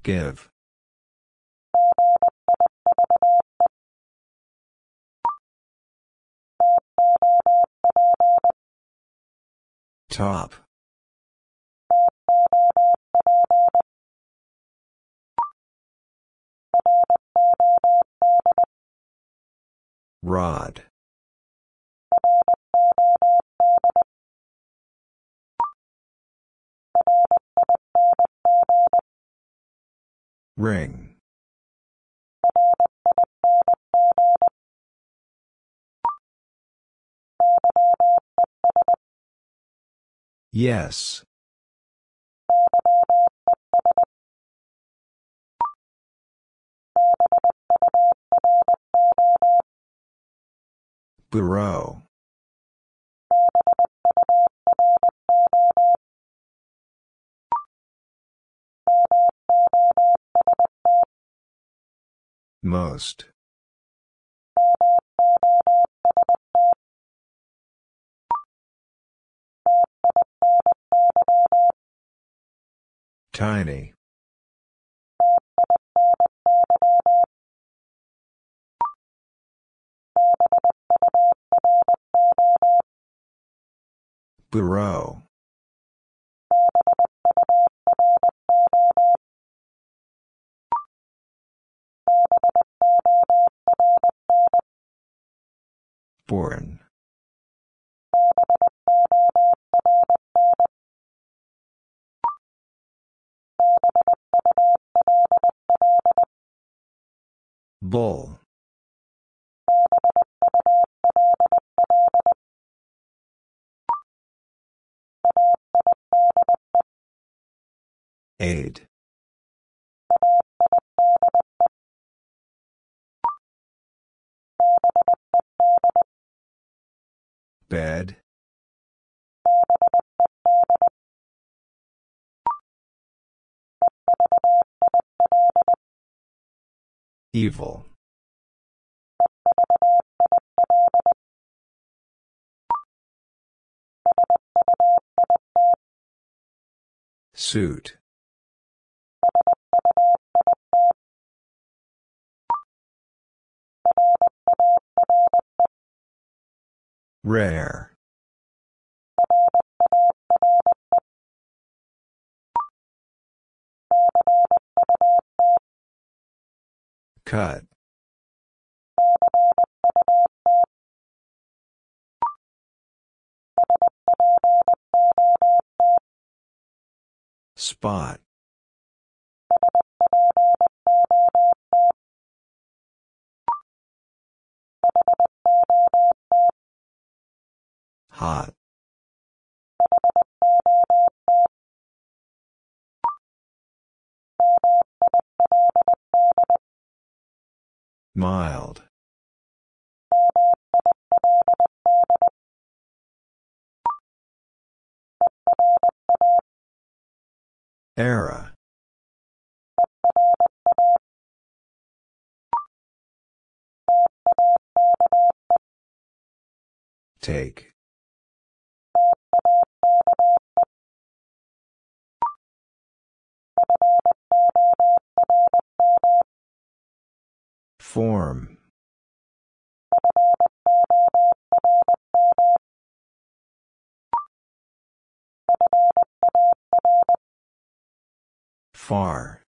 Give. Top. Rod. Ring. Yes. Bureau. Most. Tiny. Bureau. Born. Bull. Aid. Bed. Evil. Suit. Rare. Cut. Spot. Hot. Mild. Era. Take. Form. Far.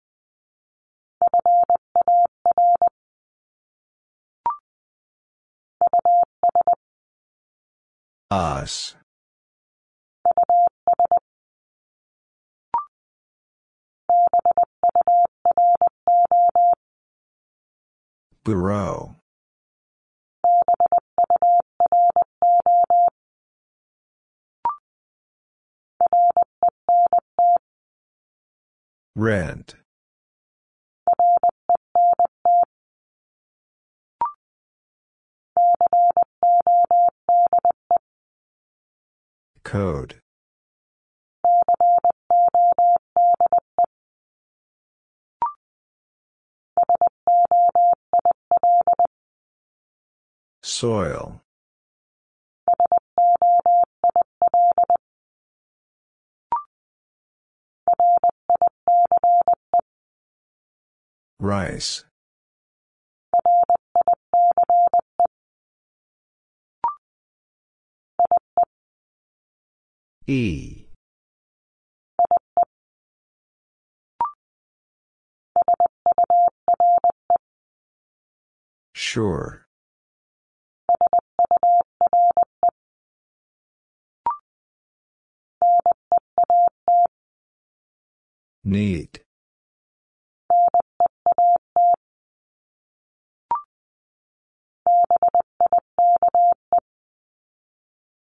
Us. Bureau. Rent. Code. Soil. Rice. E. Sure. Neat.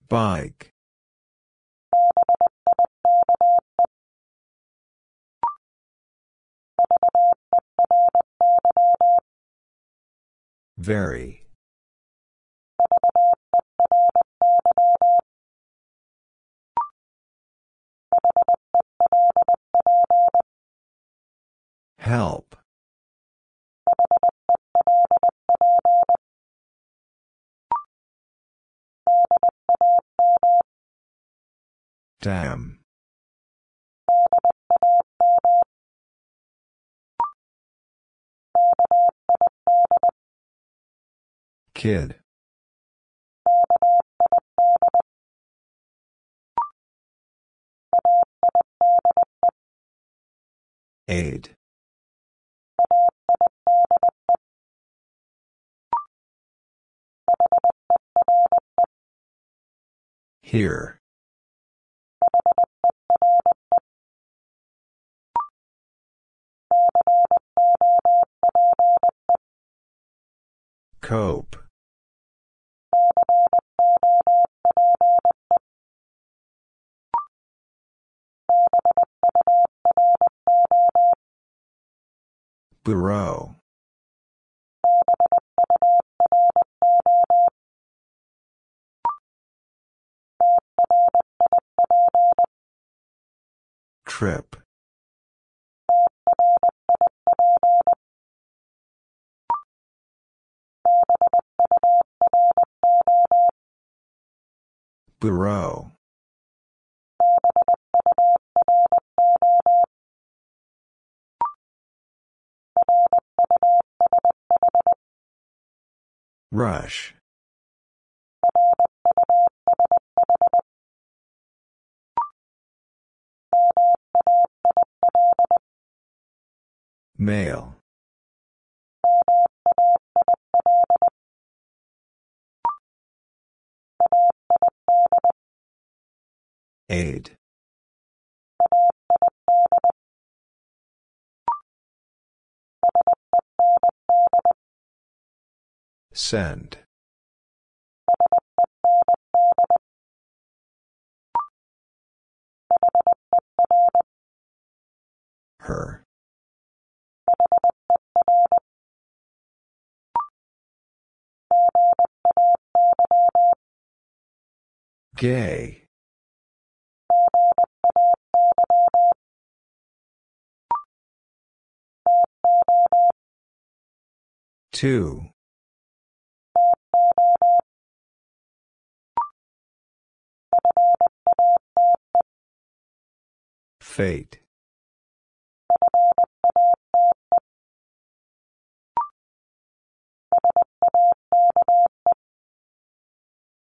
Bike. Very. Help. Dam. Kid. Eight. Here. Cope. Bureau. Trip. Bureau. Rush. Mail. Eight. Send. Gay. Two. Fate.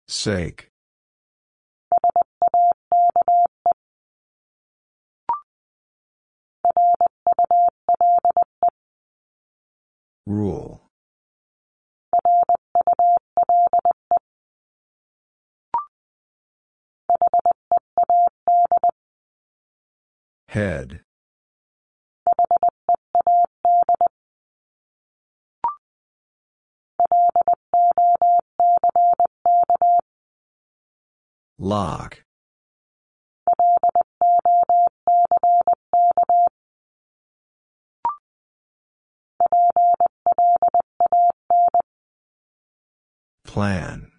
Sake. Rule. Head. Lock. Plan.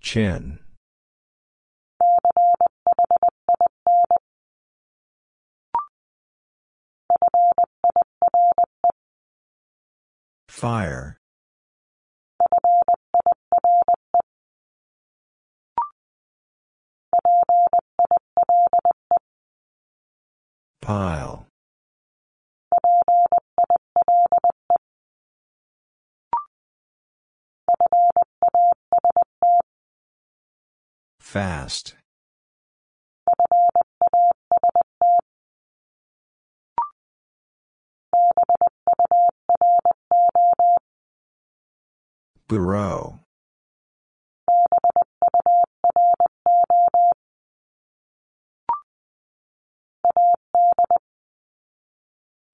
Chin. Fire. Pile. Fast. Bureau.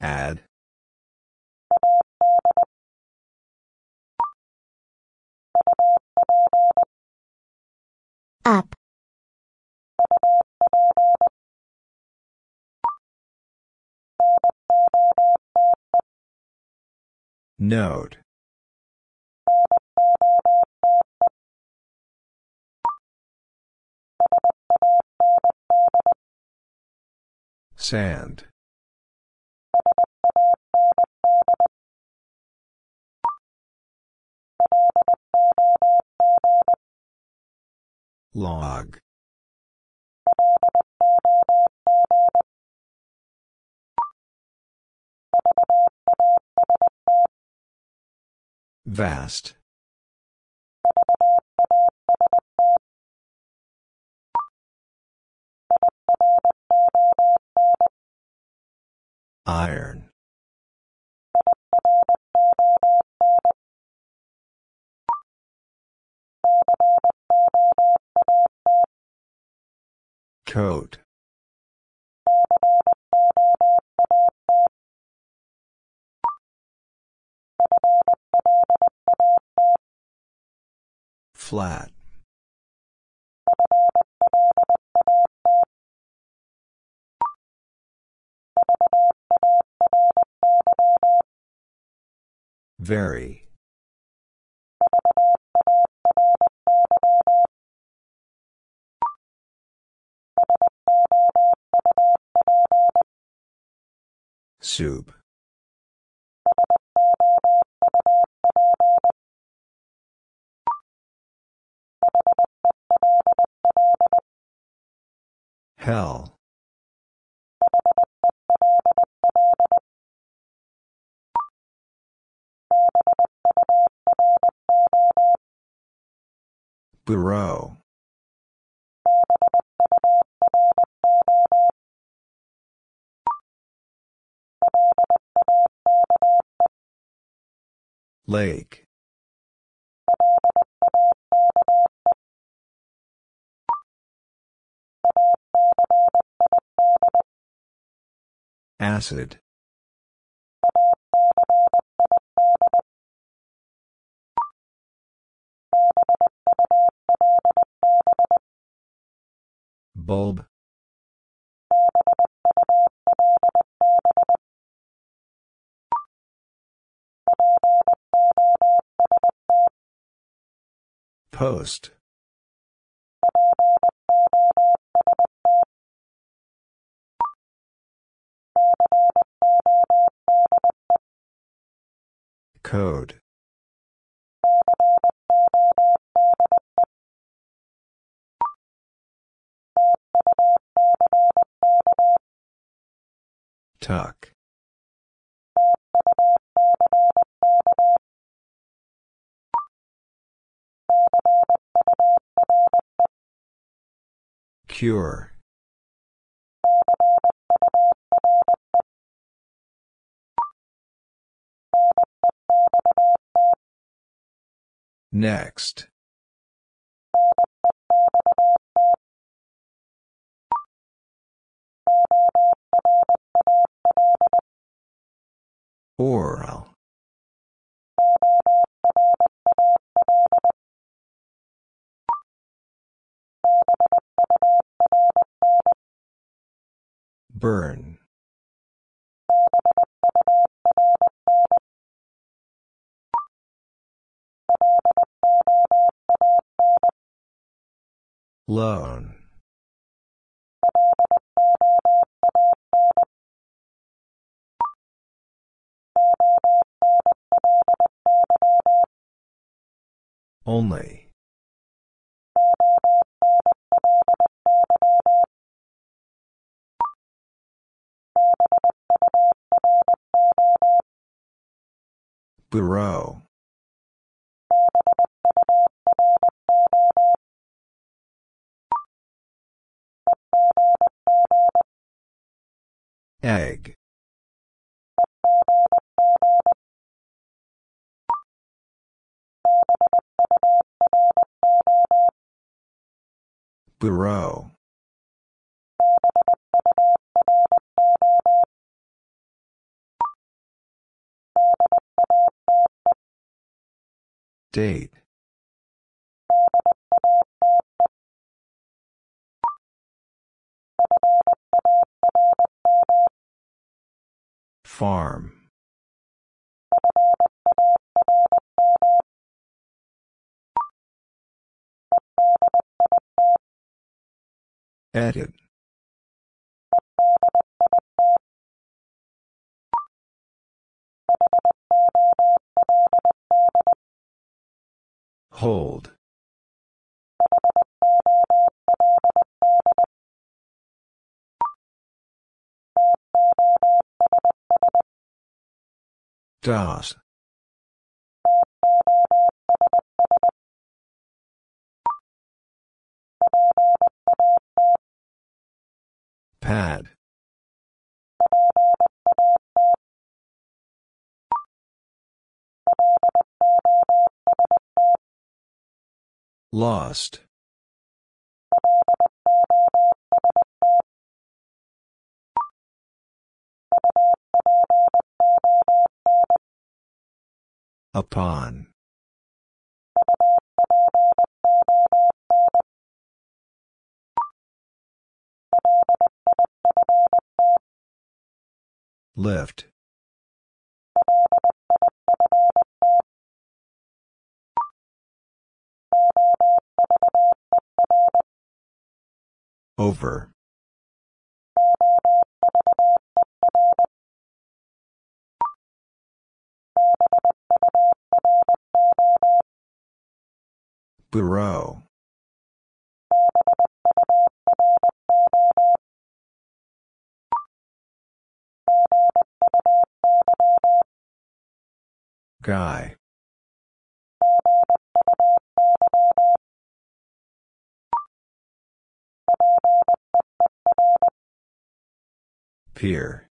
Add. Up. Note. Sand. Log. Vast. Iron. Coat. Flat. Very. Soup. Hell. Bureau. Lake. Acid. Bulb. Post. Code. Tuck. Cure. Next. Oral. Burn. Loan. Only. Bureau. Egg. Bureau. Date. Farm. Edit. Hold. DOS. Pad. Lost. Upon. Lift. Over. Bureau. Guy. Peer.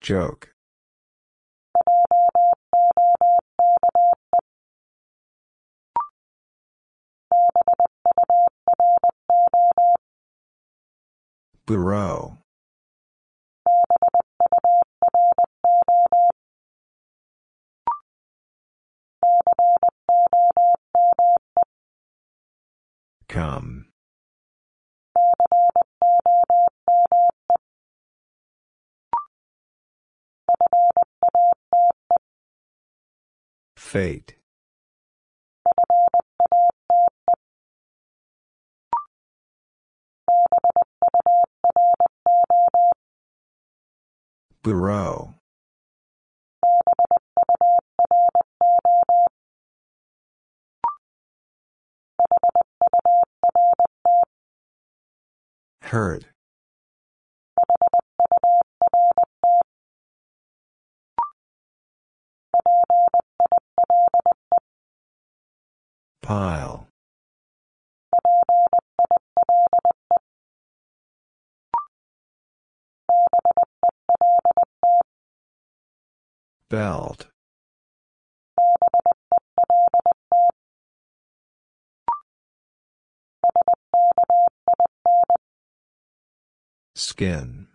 Joke. Bureau. Come. Fate. Bureau. Heard. Pile. Belt. Skin.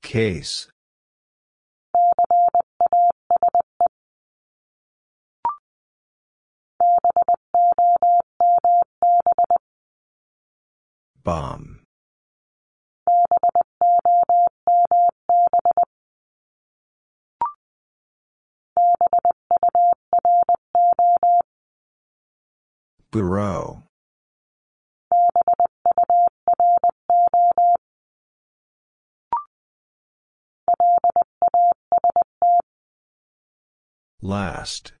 Case. Bomb. Bureau. Last.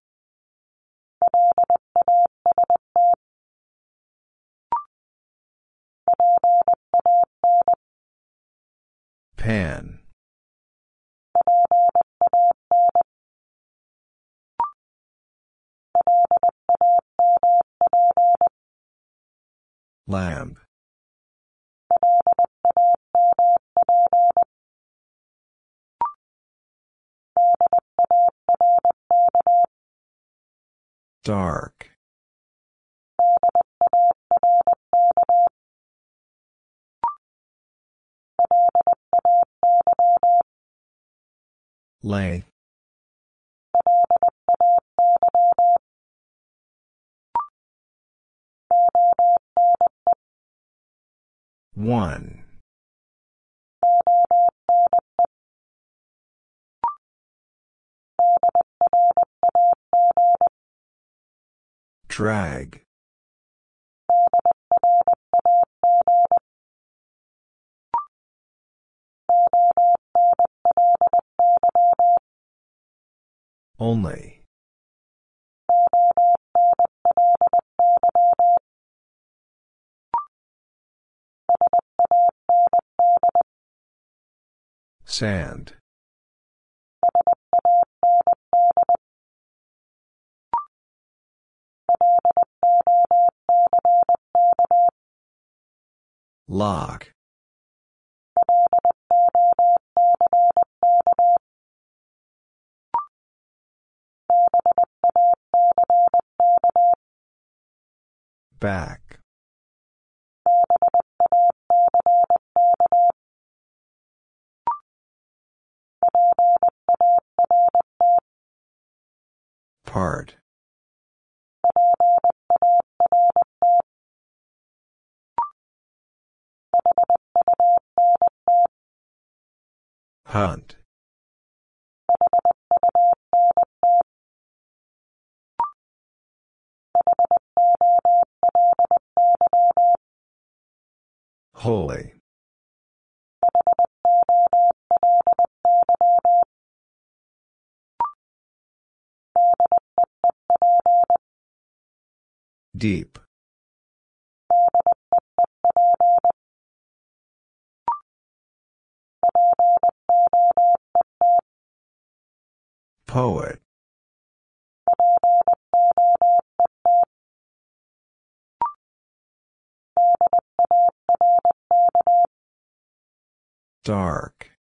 Pan. Lamp. Dark. Lay. One. Drag. Only. Sand. Lock. Back. Part. Hunt. Holy. Deep. Poet. Dark.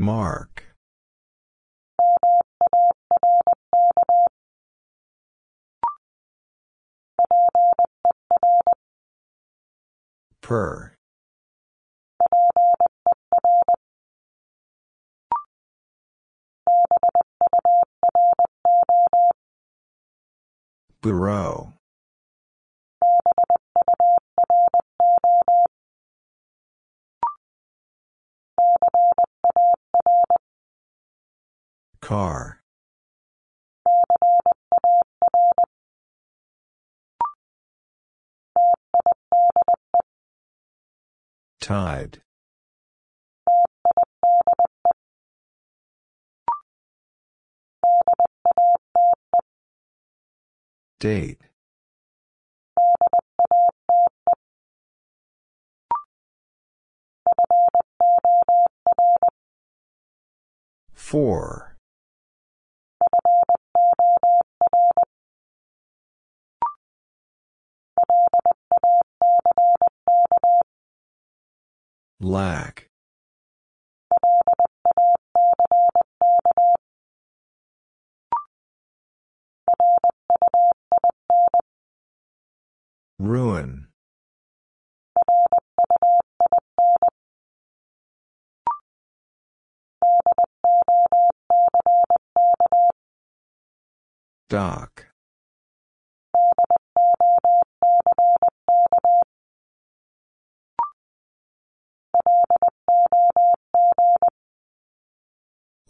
Mark. Per. Bureau. Car. Tide. Date. Four. Lack. Ruin. Dock.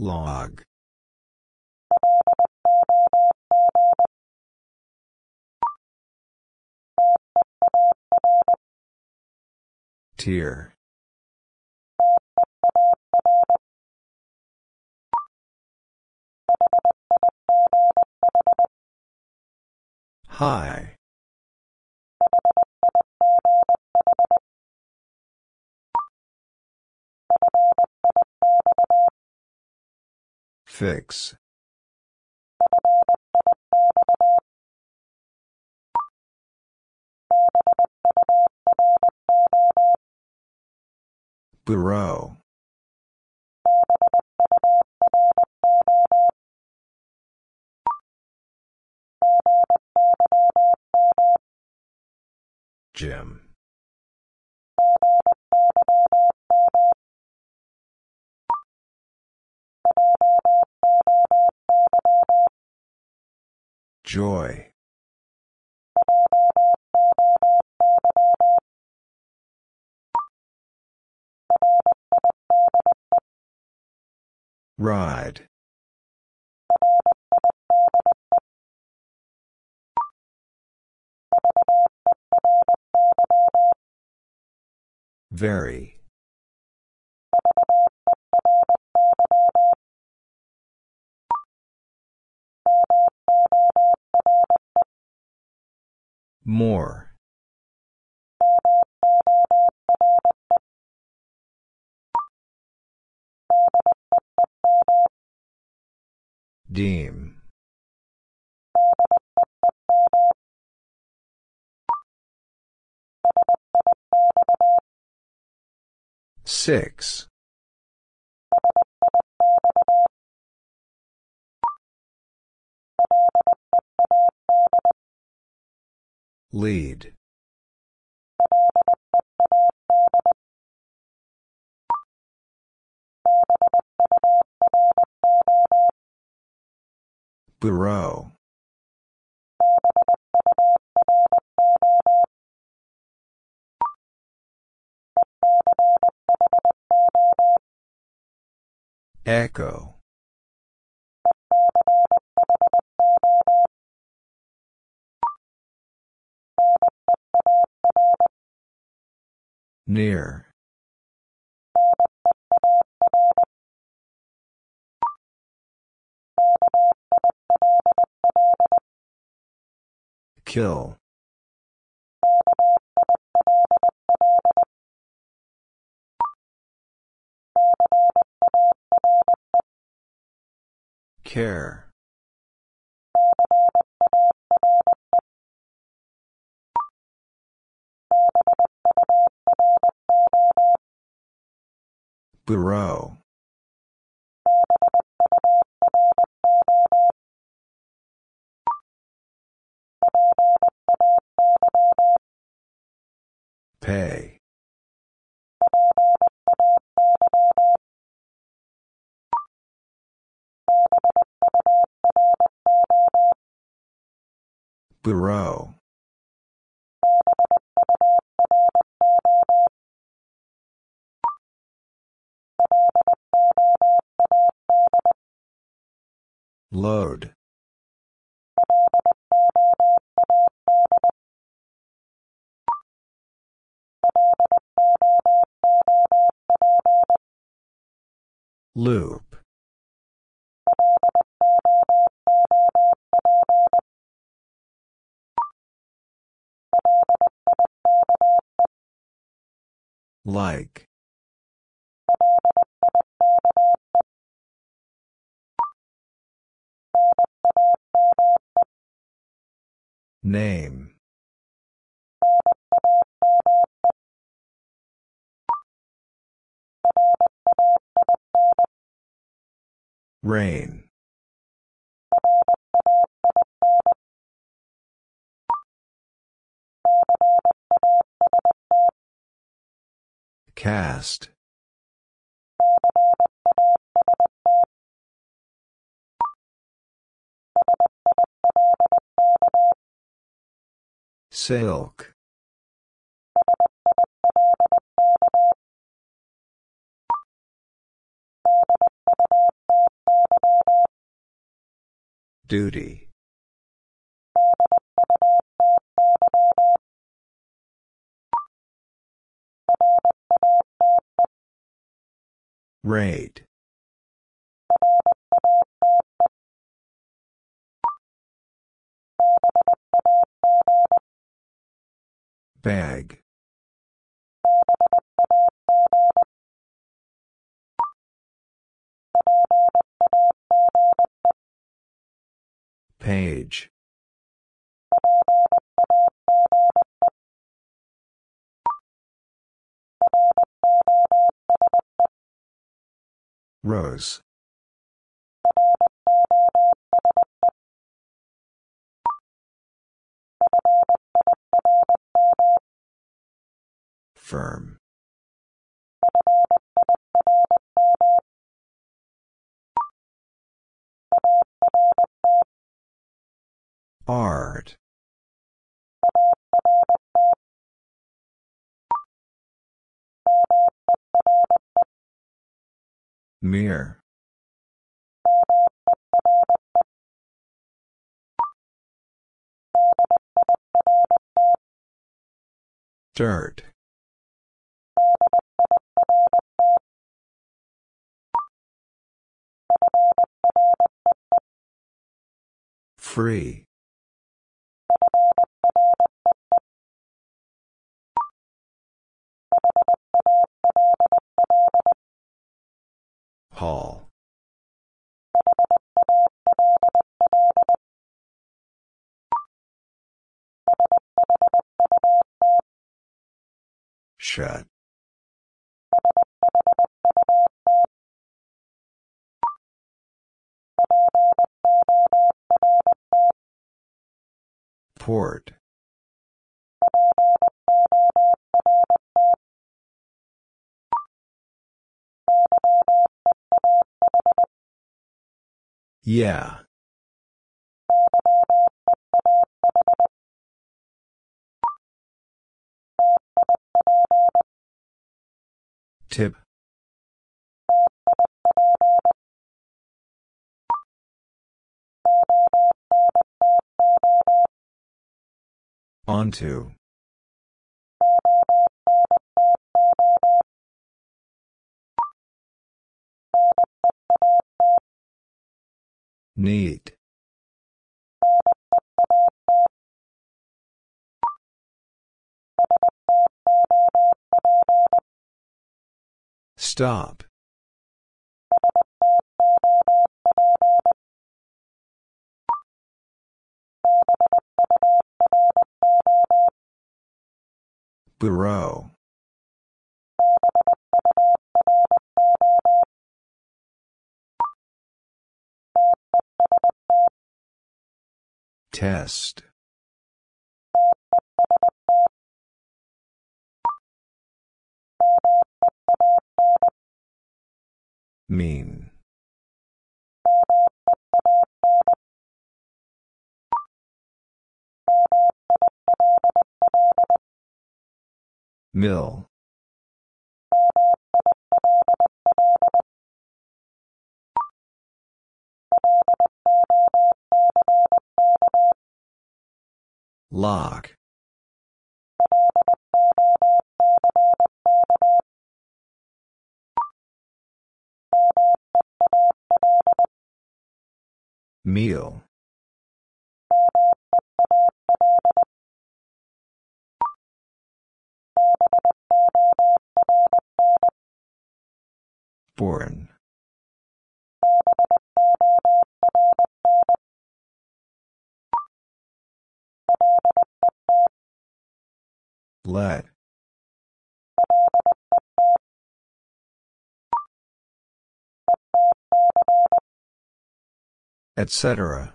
Log. Tier. High. Fix. Bureau. Jim. Joy. Ride. Very. More. Deem. Six. Lead. Bureau. Echo. Near. Kill. Care. Bureau. Pay. Bureau. Load. Loop. Like. Name. Rain. Cast. Silk. Duty. Rate. Bag. Page. Rose. Firm. Art. Mirror. Dirt. Free. Hall. Shut. Port. Yeah. Tip. Onto. Need. Stop. Bureau. Test. Mean. Mill. Lock. Meal. Born. Let. Etc.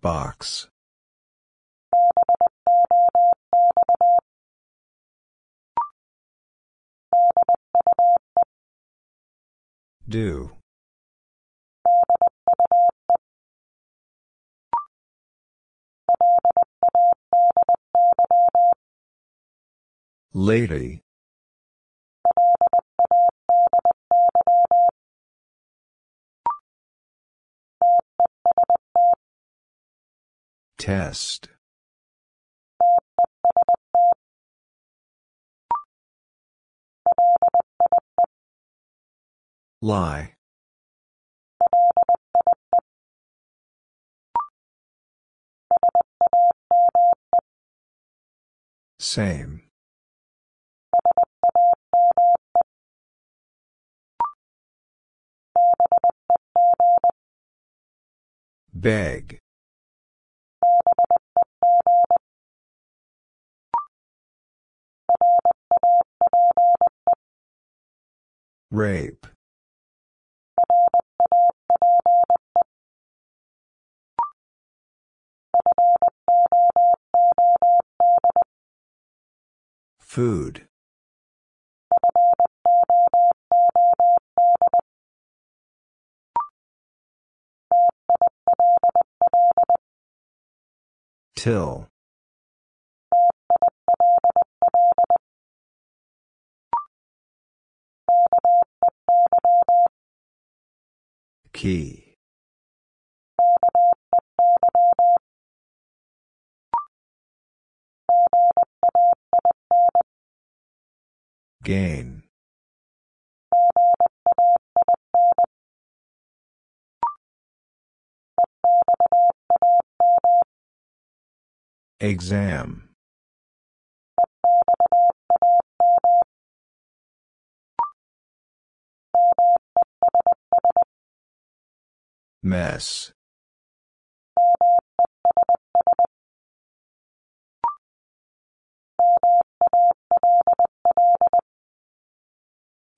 Box. Do. Lady. Test. Lie. Same. Beg. Rape. Food. Till. Key. Gain. Exam. Mess.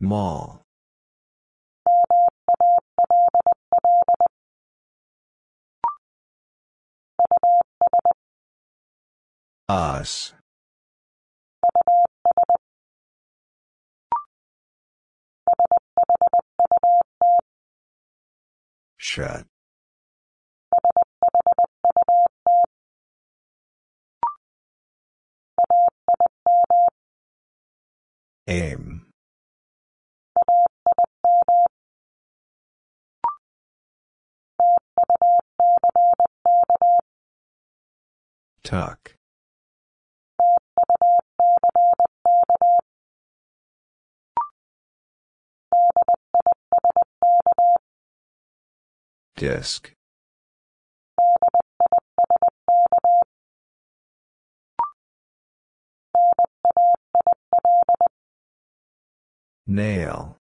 Mall. Us. Shut. Aim. Tuck. Disk. Nail.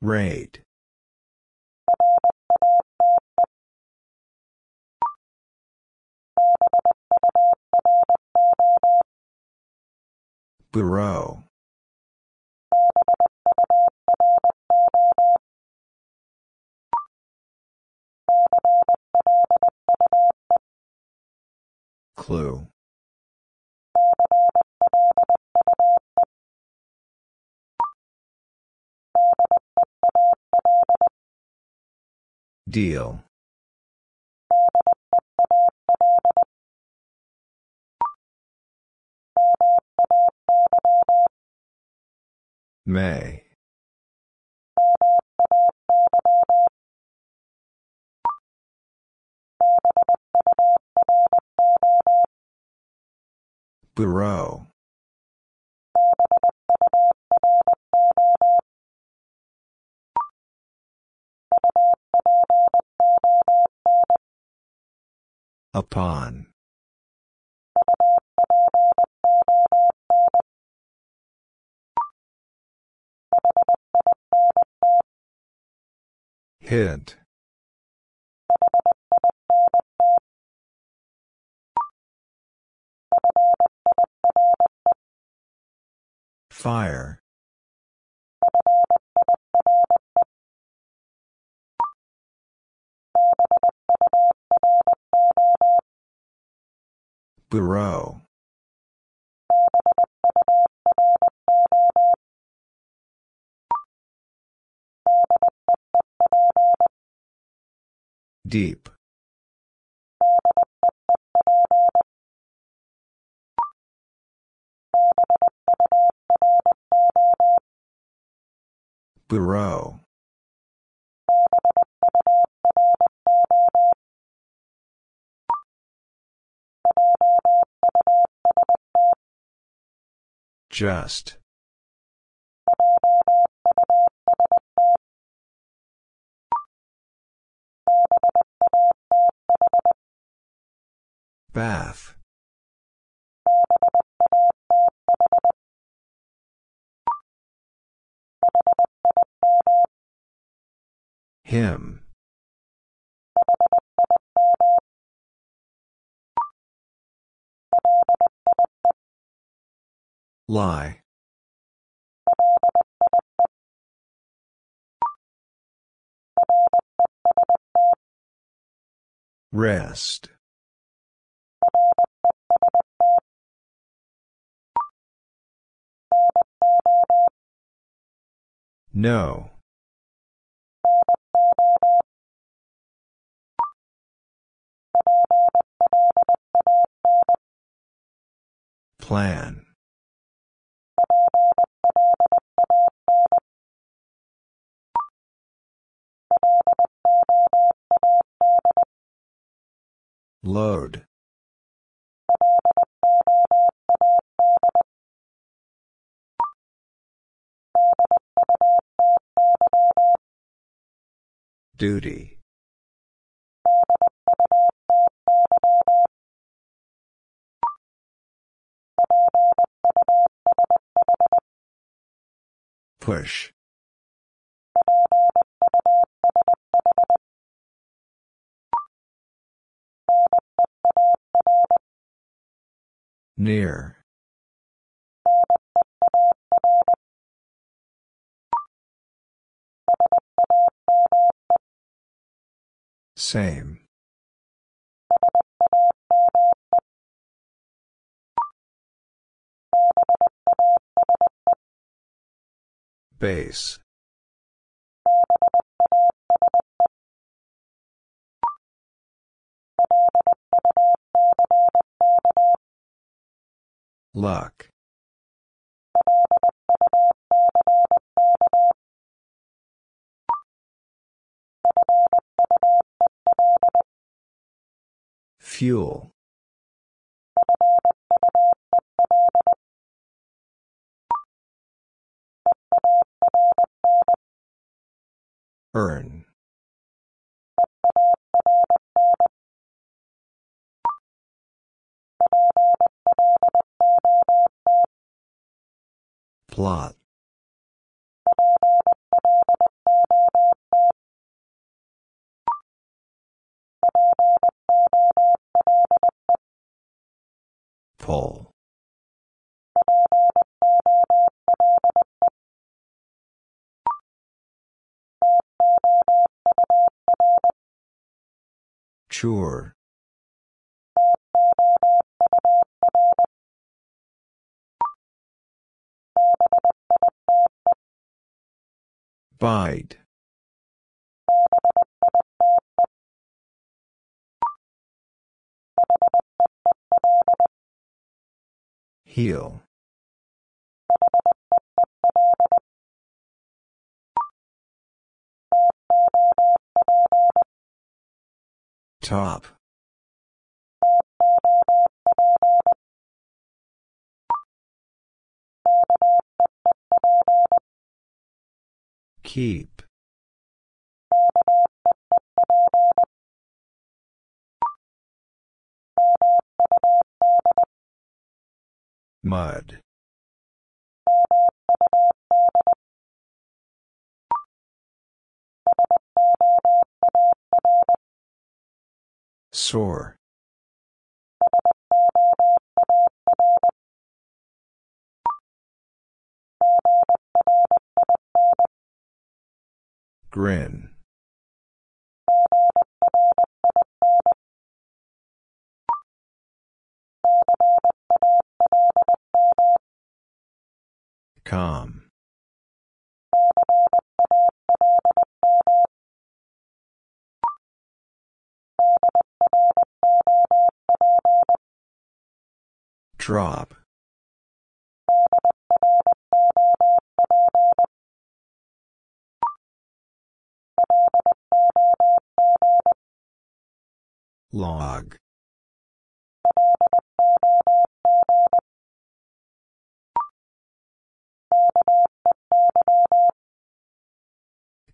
Rate. Bureau. Clue. Deal. May. Bureau. Upon. Hint. Fire. Bureau. Deep. Bureau. Just. Bath. Him. Lie. Rest. No. Plan. Load. Duty. Push. Near. Same. Base. Luck. Fuel. Earn. Plot. Pull. Chore. Bite. Heal. Top. Keep. Mud. Sore. Grin. Calm. Drop. Log.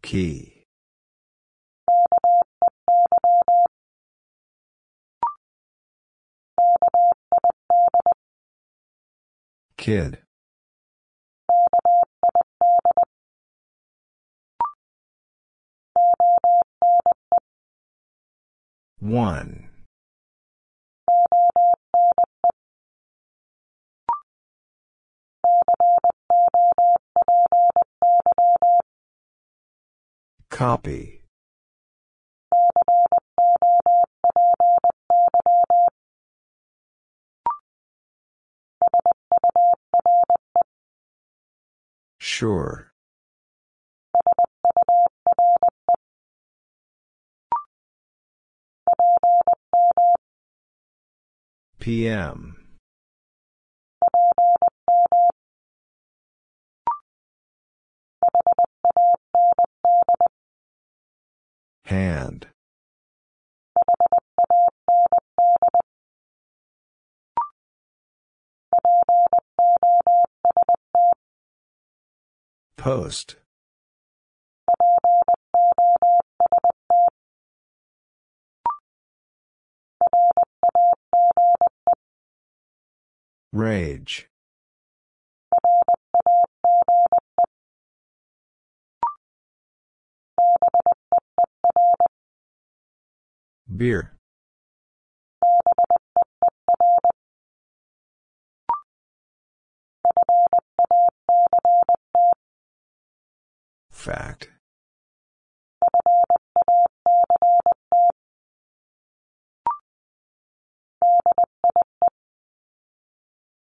Key. Kid. One. Copy. Sure. PM. Hand. Post. Rage. Beer. Fact.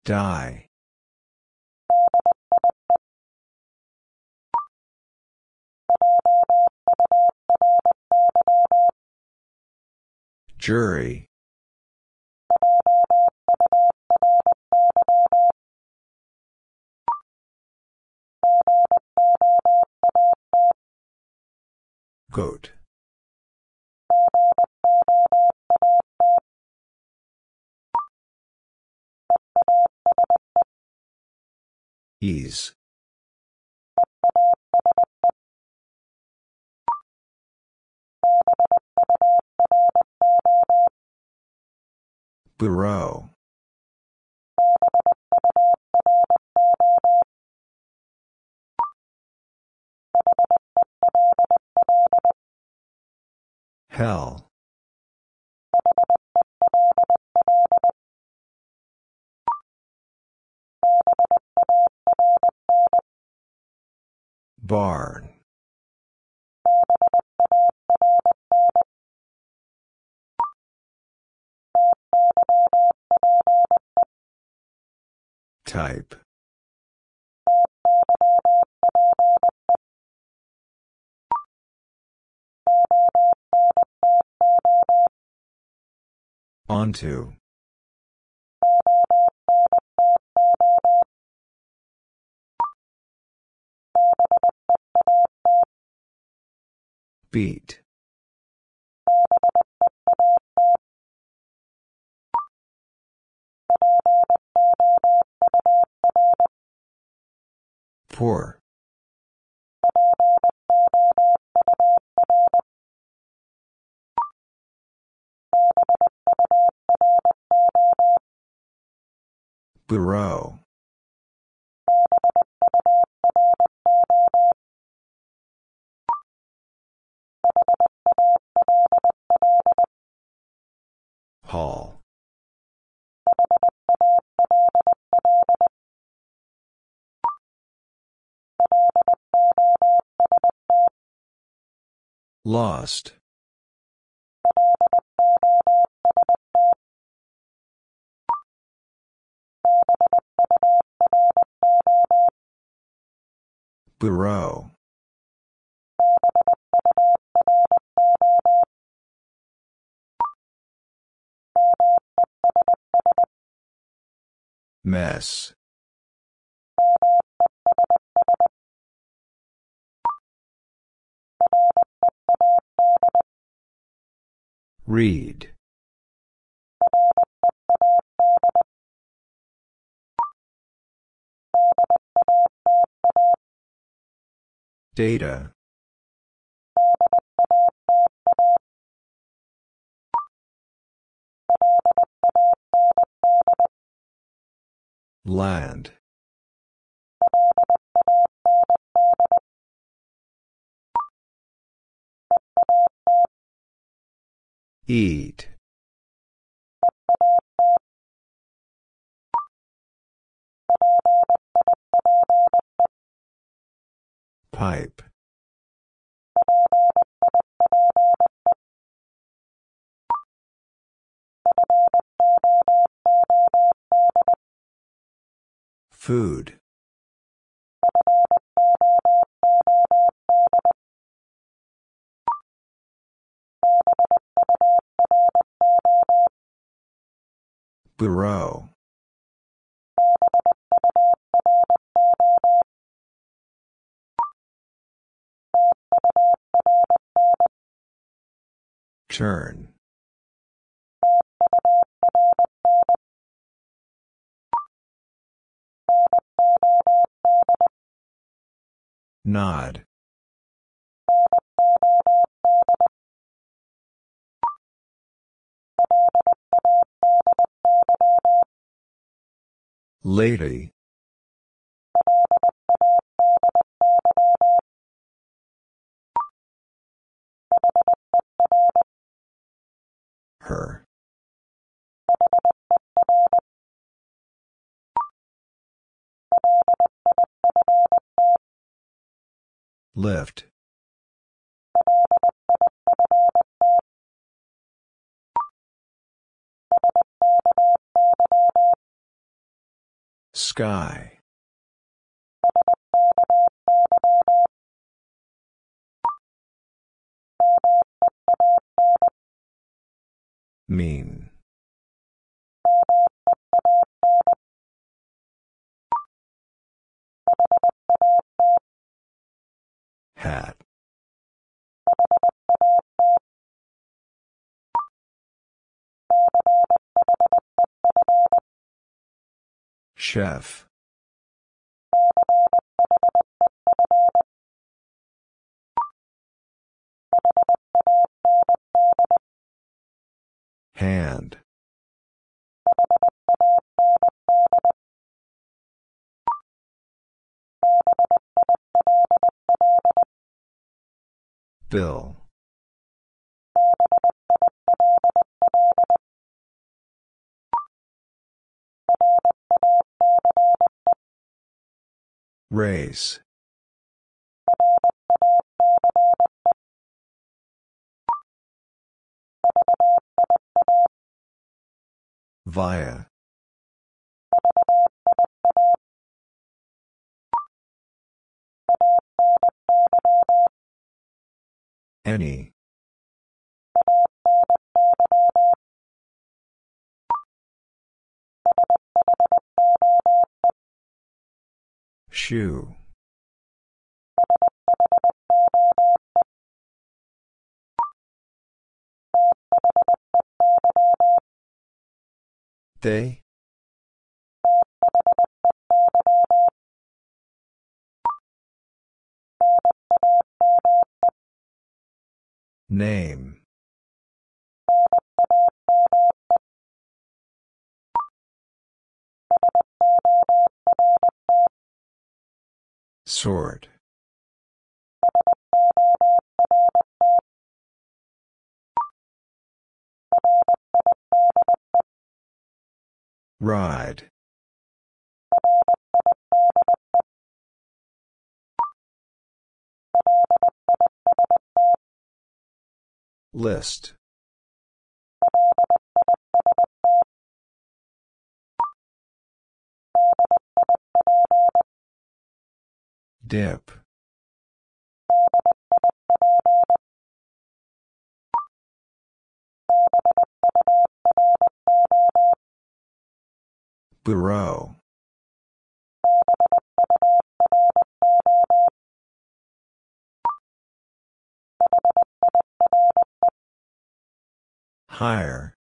Die. Jury. Goat. Ease. Bureau. Hell. Barn. Type. Onto. Beat. Poor. Bureau. Hall. Lost. Bureau. Mess. Read. Data. Land. Eat. Pipe. Food. Bureau. Turn. Nod. Lady. Her. Lift. Sky. Mean. Hat. Chef. Hand. Bill. Race. Via. Any. Shoe. They? Name. Sort. Ride. List. Dip. Bureau. Higher.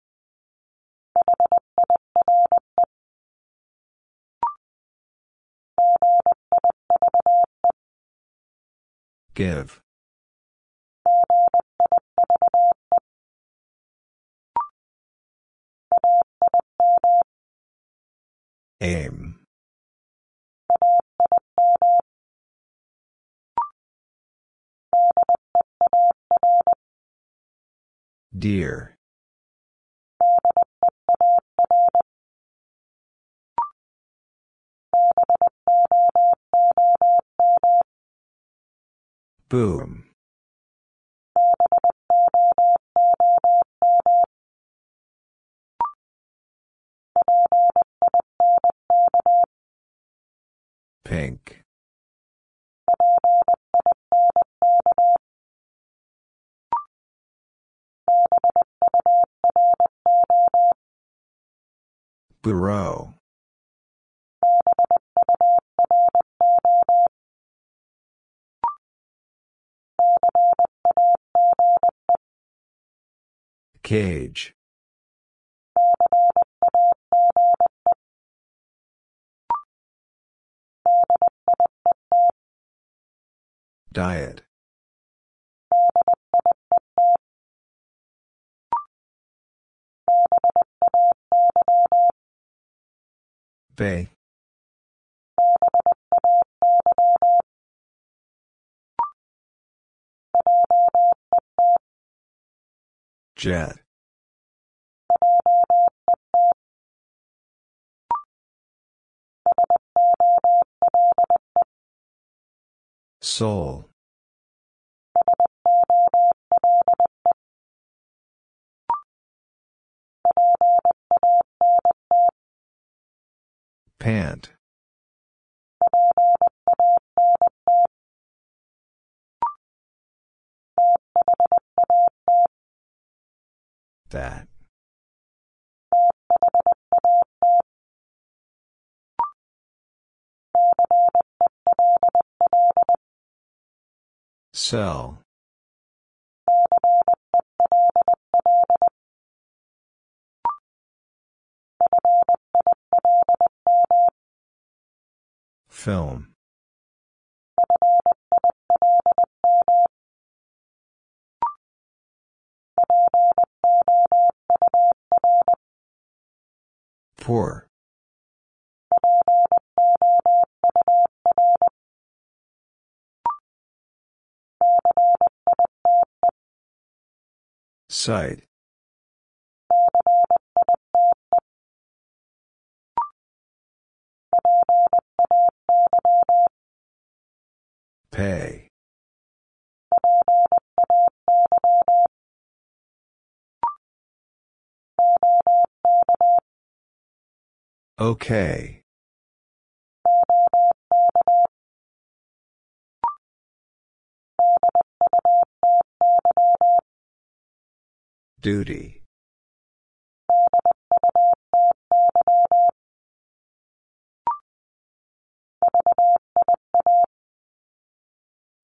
Give. Aim. Dear. Boom. Pink. Bureau. Cage. Diet. Bay. Jet. Soul. Pant. That. Cell. Film. Poor. Site. Pay. Okay. Duty.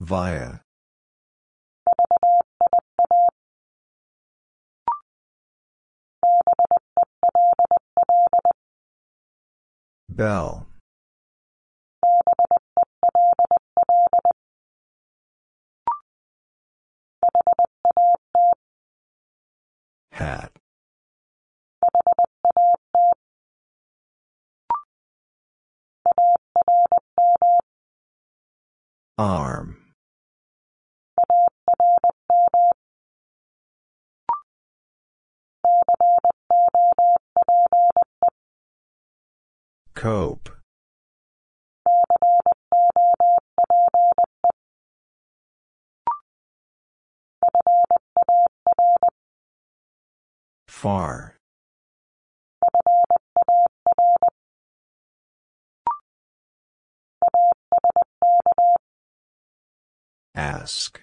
Via. Bell. Hat. Arm. Cope. Far. Ask.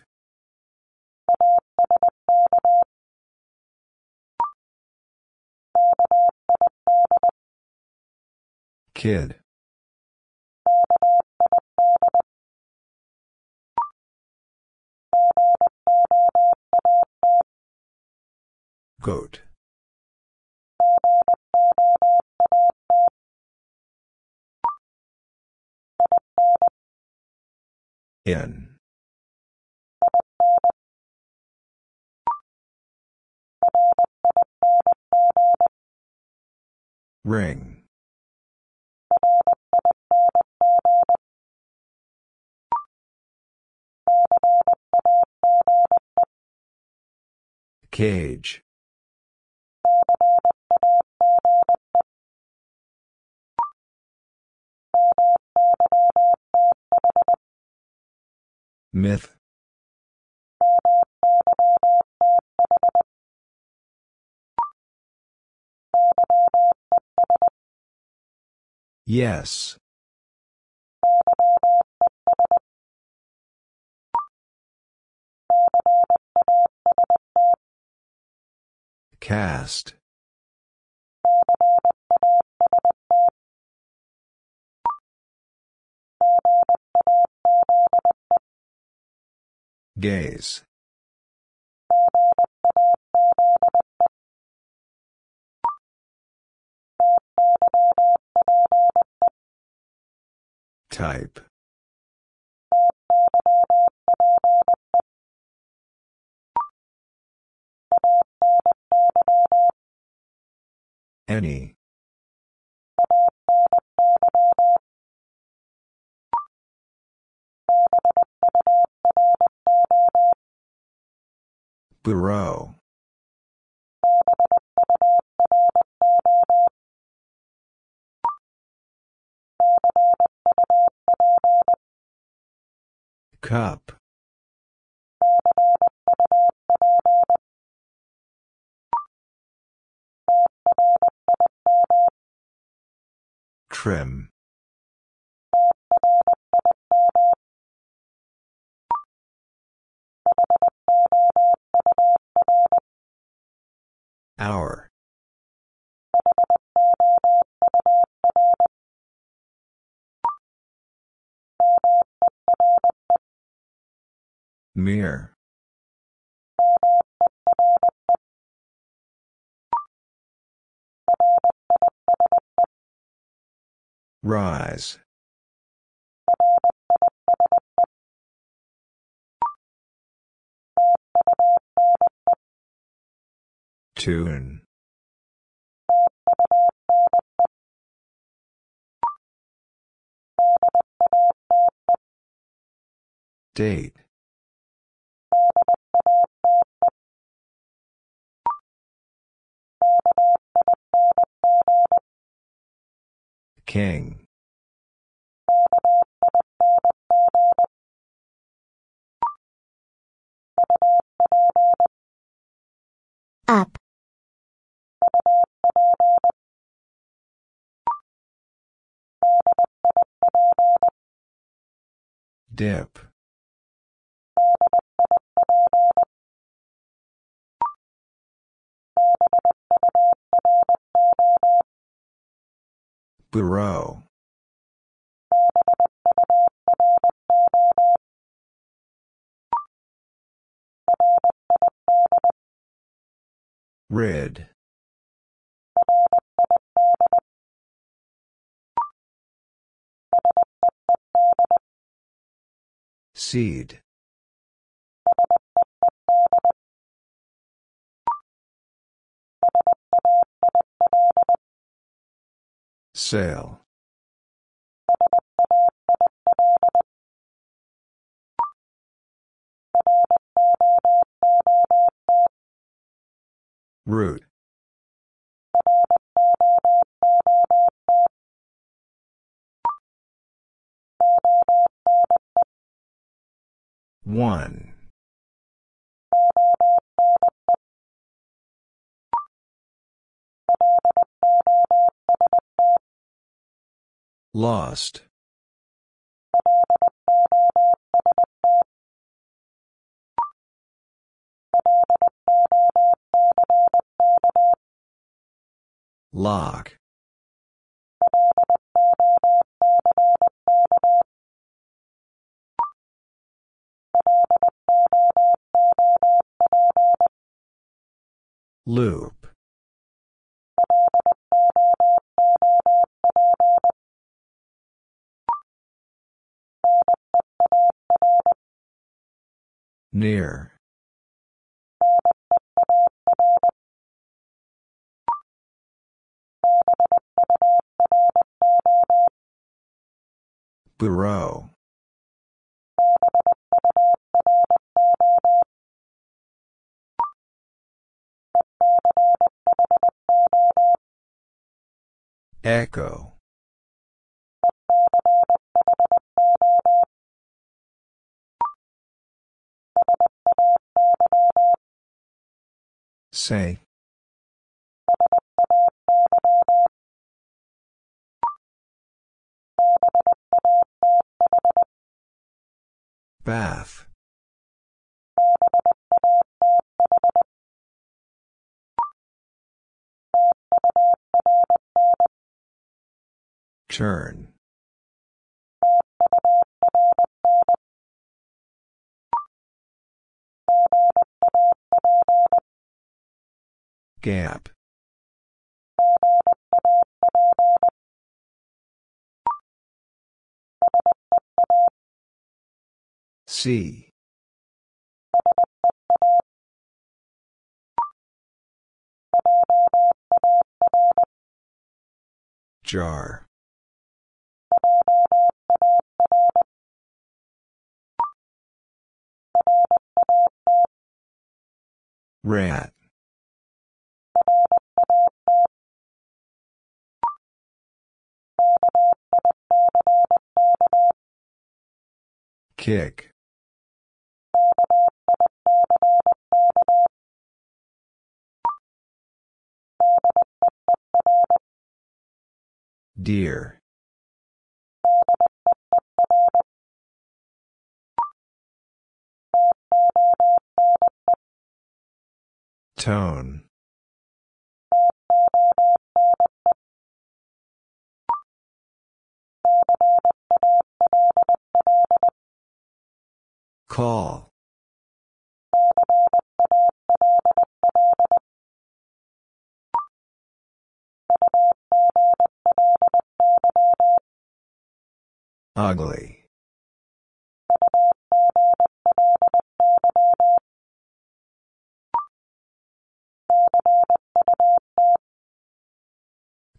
Kid. Goat. In. Ring. Cage. Myth. Yes. Cast. Gaze. Type. Any. Bureau. Cup. Trim. Hour. Mere. Rise. Tune. Date. King. Up. Dip. Bureau. Red. Seed. Sale. Root. One. Lost. Lock. Loop. Near. Bureau. Echo. Say. Bath. Turn. Gap. C. Jar. Rat. Kick. Dear. Tone. Call. Ugly.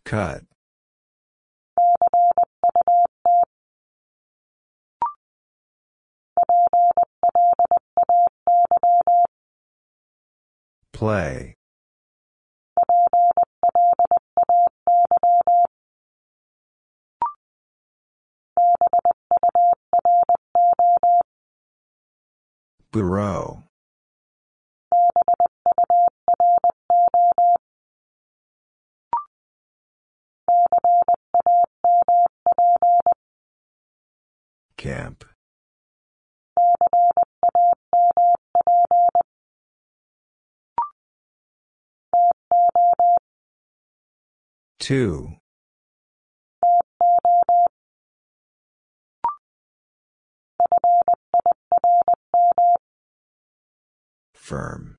Cut. Play. Bureau. Camp. Two. Firm.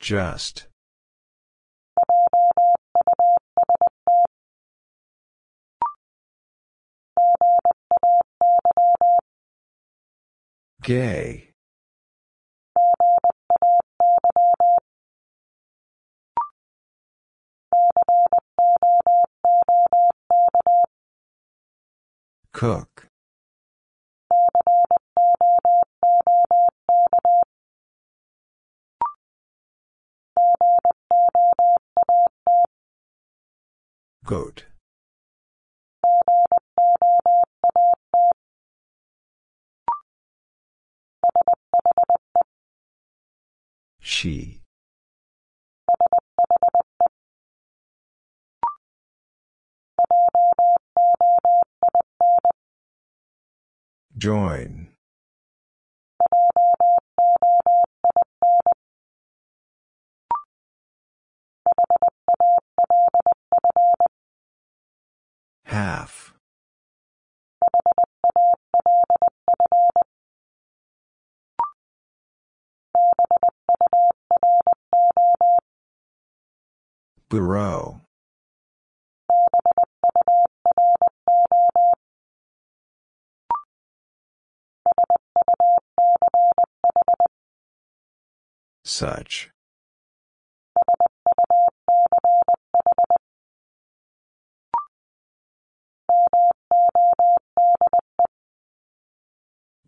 Just. Gay. Cook. Goat. She. Join. Half. Bureau. Such.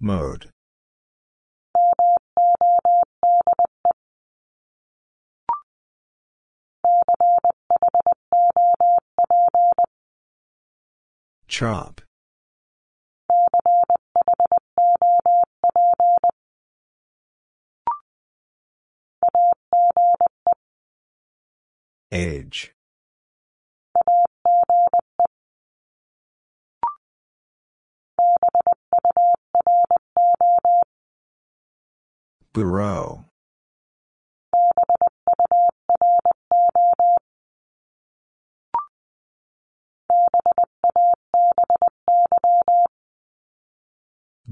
Mode. Chop. Age. Bureau.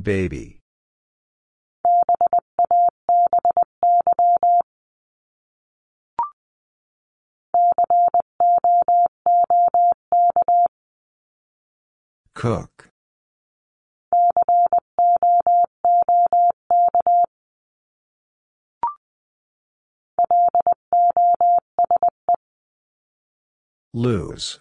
Baby. Cook. Lose.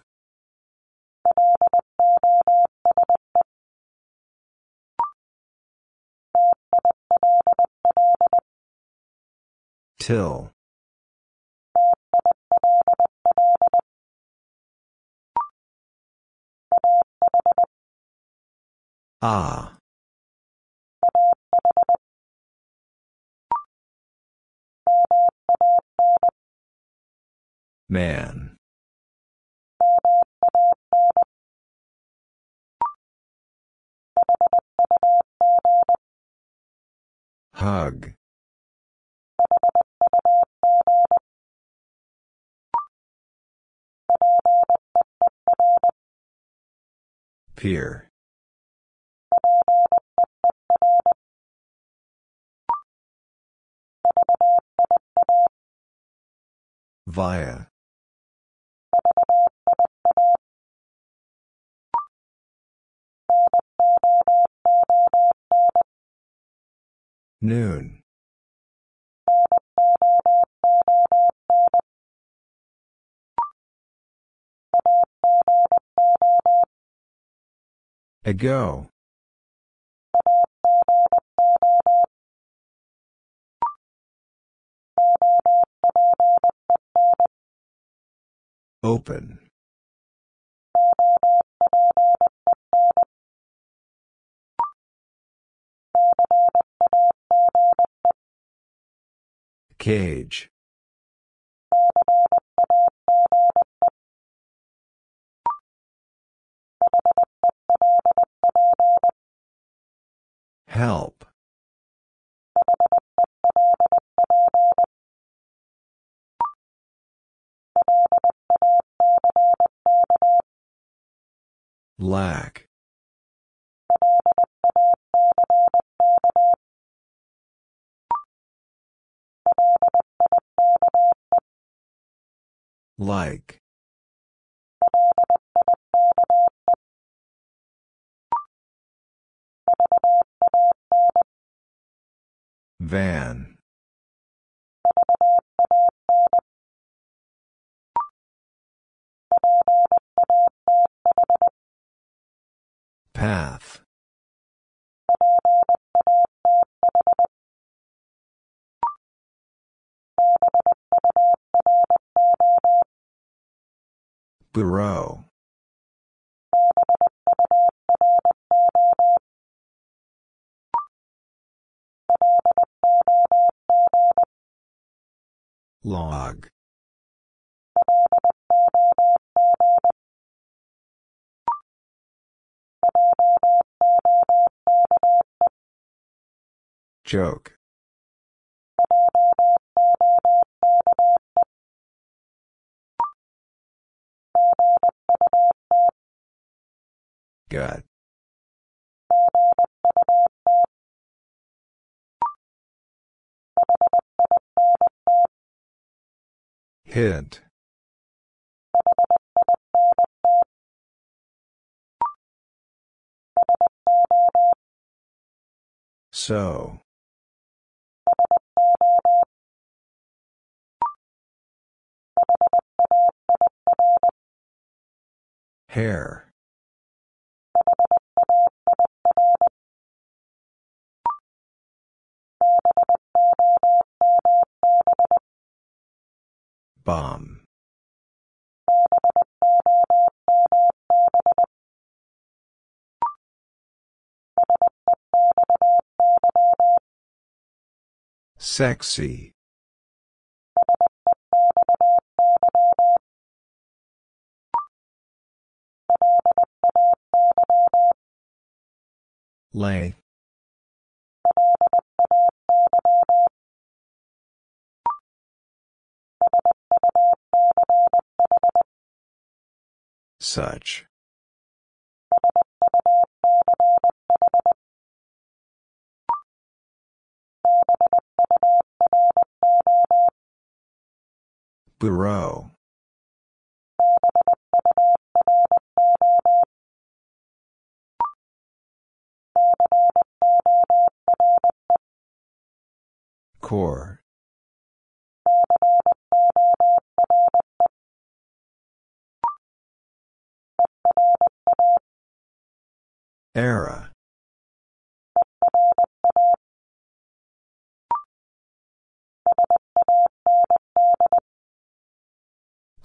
Till. Ah. Man. Hug. Peer. Via. Noon. Ago. Open. Cage. Help. Lack. Like. Van. Path. Bureau. Log. Joke. Gut. Hint. So. Hair. Bomb. Sexy. Lay. Such. Bureau. Core. Era.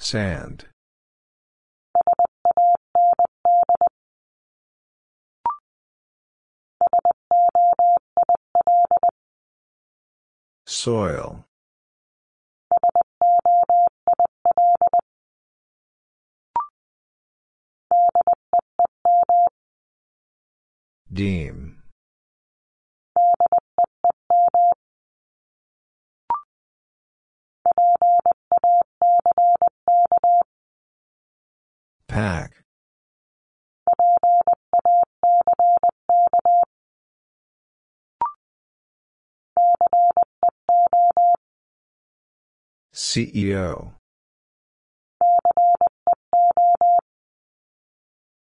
Sand. Soil. Deem. Pack. CEO.